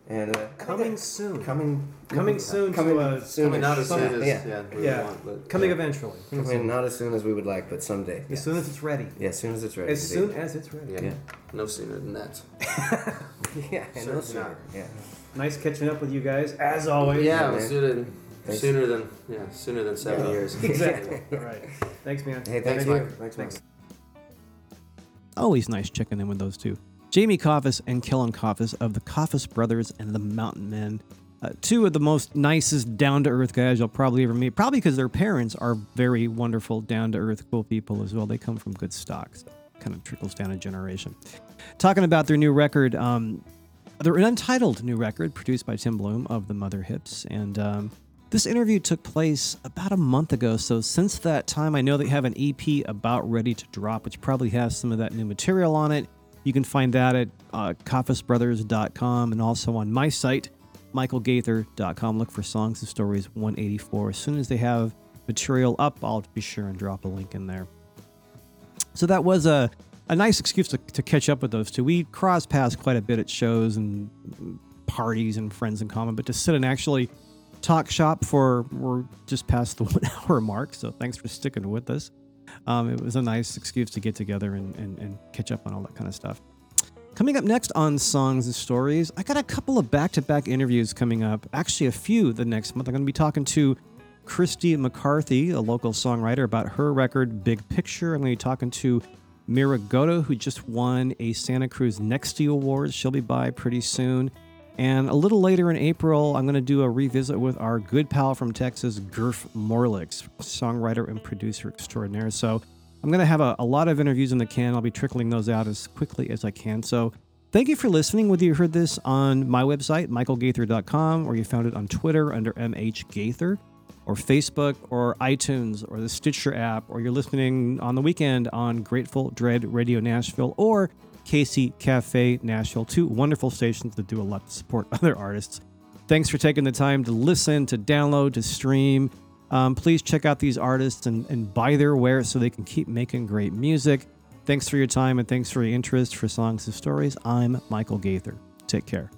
Speaker 3: And uh,
Speaker 4: Coming soon.
Speaker 3: coming
Speaker 4: Coming soon to
Speaker 3: coming
Speaker 4: a-
Speaker 3: soon
Speaker 2: Coming not as soon as
Speaker 3: yeah.
Speaker 2: yeah, we
Speaker 4: Yeah.
Speaker 2: want, but
Speaker 4: Coming
Speaker 2: yeah.
Speaker 4: eventually.
Speaker 3: Coming not as soon as we would like, but someday.
Speaker 4: As
Speaker 3: Yeah,
Speaker 4: soon as it's ready.
Speaker 3: yeah as soon as it's ready.
Speaker 4: As
Speaker 3: indeed.
Speaker 4: soon as it's ready.
Speaker 2: Yeah.
Speaker 3: Yeah.
Speaker 2: no sooner than that. *laughs*
Speaker 3: yeah, I know sooner. Yeah.
Speaker 4: Nice catching up with you guys, as always.
Speaker 2: Yeah,
Speaker 3: man.
Speaker 2: sooner than
Speaker 3: Thanks.
Speaker 2: sooner than yeah, sooner than seven
Speaker 3: Yeah.
Speaker 2: years. *laughs*
Speaker 4: Exactly. *laughs* All right. Thanks, man.
Speaker 3: Hey, thanks,
Speaker 2: Thank
Speaker 3: Mike.
Speaker 2: you.
Speaker 3: Thanks,
Speaker 4: Thanks.
Speaker 1: Always nice checking in with those two. Jamie Coffis and Kellen Coffis of the Coffis Brothers and the Mountain Men. Uh, two of the most nicest, down to earth guys you'll probably ever meet. Probably because their parents are very wonderful, down to earth, cool people as well. They come from good stocks. So kind of trickles down a generation. Talking about their new record, um, their untitled new record produced by Tim Bluhm of the Mother Hips. And um, this interview took place about a month ago. So since that time, I know they have an EP about ready to drop, which probably has some of that new material on it. You can find that at uh, and also on my site, michaelgaither.com. Look for Songs and Stories 184. As soon as they have material up, I'll be sure and drop a link in there. So that was a, a nice excuse to, to catch up with those two. We cross paths quite a bit at shows and parties and friends in common, but to sit and actually talk shop for we're just past the *laughs* one hour mark. So thanks for sticking with us. Um, it was a nice excuse to get together and, and, and catch up on all that kind of stuff. Coming up next on Songs and Stories, I got a couple of back to back interviews coming up. Actually, a few the next month. I'm going to be talking to Christy McCarthy, a local songwriter, about her record Big Picture. I'm going to be talking to Mira Goto, who just won a Santa Cruz Next Nexty Awards. She'll be by pretty soon. And a little later in April, I'm going to do a revisit with our good pal from Texas, Gurf Morlix, songwriter and producer extraordinaire. So I'm going to have a, a lot of interviews in the can. I'll be trickling those out as quickly as I can. So thank you for listening. Whether you heard this on my website, michaelgaither.com, or you found it on Twitter under MHGaither, or Facebook, or iTunes, or the Stitcher app, or you're listening on the weekend on Grateful Dread Radio Nashville, or Casey Cafe Nashville, two wonderful stations that do a lot to support *laughs* other artists. Thanks for taking the time to listen, to download, to stream. Um, please check out these artists and, and buy their wares so they can keep making great music. Thanks for your time and thanks for your interest for Songs and Stories. I'm Michael Gaither. Take care.